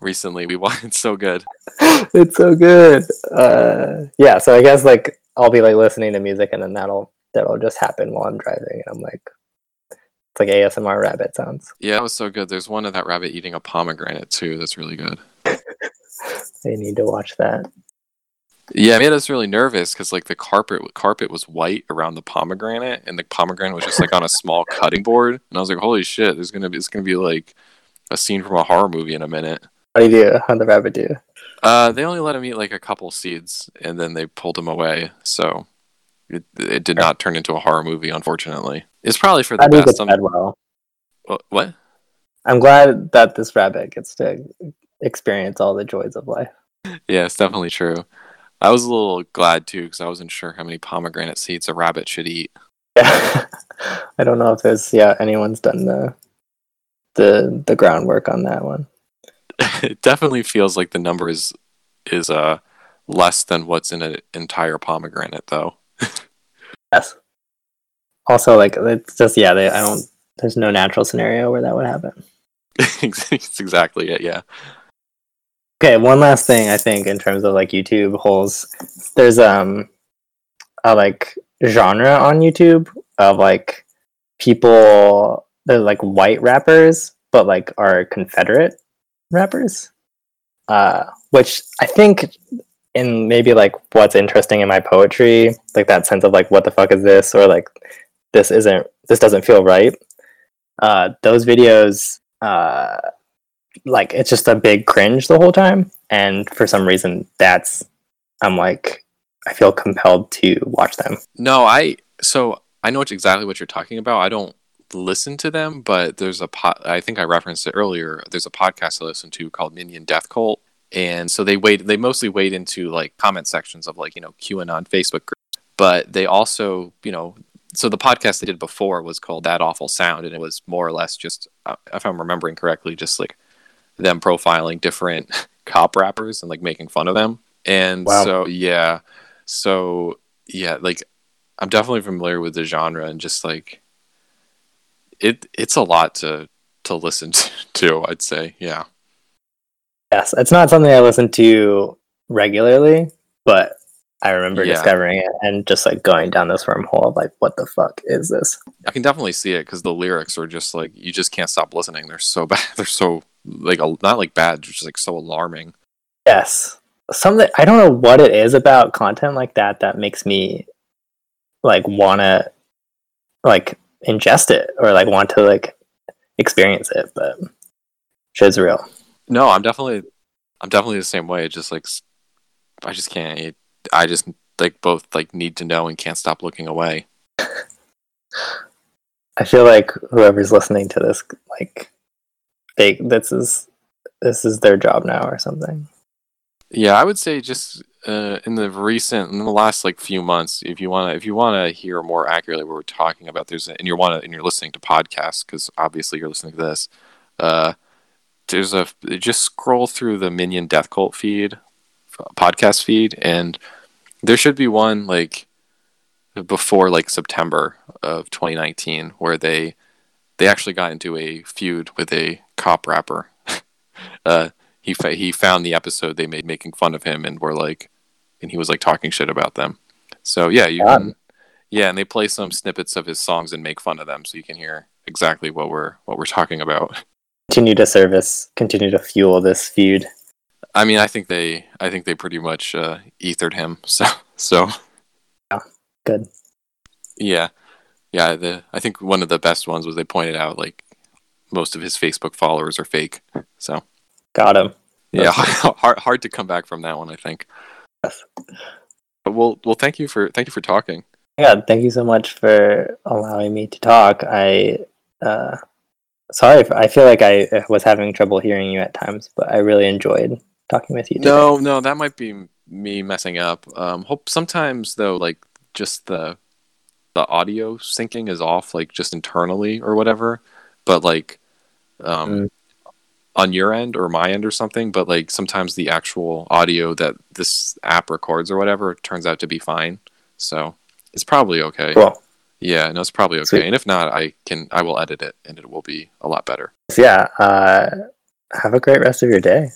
recently. We watched. It's so good.
it's so good. Uh, yeah, so I guess like I'll be like listening to music, and then that'll that'll just happen while I'm driving, and I'm like, it's like ASMR rabbit sounds.
Yeah, it was so good. There's one of that rabbit eating a pomegranate too. That's really good.
I need to watch that.
Yeah, it made us really nervous because like the carpet carpet was white around the pomegranate, and the pomegranate was just like on a small cutting board. And I was like, "Holy shit! There's gonna be it's gonna be like a scene from a horror movie in a minute."
How do you do? How'd the rabbit do?
Uh, they only let him eat like a couple seeds, and then they pulled him away. So it, it did not turn into a horror movie, unfortunately. It's probably for the
you
best. I'm-
fed well?
What?
I'm glad that this rabbit gets to experience all the joys of life.
Yeah, it's definitely true. I was a little glad too because I wasn't sure how many pomegranate seeds a rabbit should eat.
Yeah, I don't know if there's yeah anyone's done the the the groundwork on that one.
it definitely feels like the number is is uh less than what's in an entire pomegranate though.
Yes. Also, like it's just yeah, they, I don't. There's no natural scenario where that would happen.
it's exactly it, yeah.
Okay, one last thing I think in terms of like YouTube holes, there's um a like genre on YouTube of like people they're like white rappers, but like are Confederate rappers. Uh, which I think in maybe like what's interesting in my poetry, like that sense of like what the fuck is this, or like this isn't this doesn't feel right. Uh, those videos, uh, like it's just a big cringe the whole time, and for some reason, that's I'm like I feel compelled to watch them.
No, I so I know exactly what you're talking about. I don't listen to them, but there's a pot. I think I referenced it earlier. There's a podcast I listen to called Minion Death Cult, and so they wait They mostly wade into like comment sections of like you know QAnon Facebook groups, but they also you know. So the podcast they did before was called That Awful Sound, and it was more or less just, uh, if I'm remembering correctly, just like them profiling different cop rappers and like making fun of them. And wow. so yeah, so yeah, like I'm definitely familiar with the genre and just like it it's a lot to to listen to, I'd say. Yeah.
Yes, it's not something I listen to regularly, but I remember yeah. discovering it and just like going down this wormhole of like, what the fuck is this?
I can definitely see it because the lyrics are just like you just can't stop listening. They're so bad. They're so like not like bad, just like so alarming.
Yes, something I don't know what it is about content like that that makes me like wanna like ingest it or like want to like experience it, but shit's real.
No, I'm definitely, I'm definitely the same way. It just like, I just can't. It, I just like both like need to know and can't stop looking away.
I feel like whoever's listening to this, like, they this is this is their job now or something.
Yeah, I would say just uh, in the recent, in the last like few months, if you want to, if you want to hear more accurately what we're talking about, there's a, and you want to, and you're listening to podcasts because obviously you're listening to this. Uh, there's a just scroll through the Minion Death Cult feed, podcast feed, and there should be one like before like September of 2019 where they they actually got into a feud with a cop rapper. uh, he fa- he found the episode they made making fun of him and were like, and he was like talking shit about them. So yeah, you can, yeah, and they play some snippets of his songs and make fun of them, so you can hear exactly what we're what we're talking about.
Continue to service, continue to fuel this feud.
I mean, I think they, I think they pretty much uh, ethered him. So, so
yeah, good.
Yeah, yeah. The I think one of the best ones was they pointed out like most of his Facebook followers are fake. So
Got him.
Yeah, hard hard to come back from that one, I think. Yes. But well, well, thank you for thank you for talking.
Yeah, thank you so much for allowing me to talk. I uh, sorry, if, I feel like I was having trouble hearing you at times, but I really enjoyed talking with you.
Today. No, no, that might be me messing up. Um, hope sometimes though, like just the the audio syncing is off, like just internally or whatever. But like, um, mm on your end or my end or something, but like sometimes the actual audio that this app records or whatever turns out to be fine. So it's probably okay.
Cool.
Yeah, no, it's probably okay. Sweet. And if not, I can I will edit it and it will be a lot better.
Yeah. Uh, have a great rest of your day.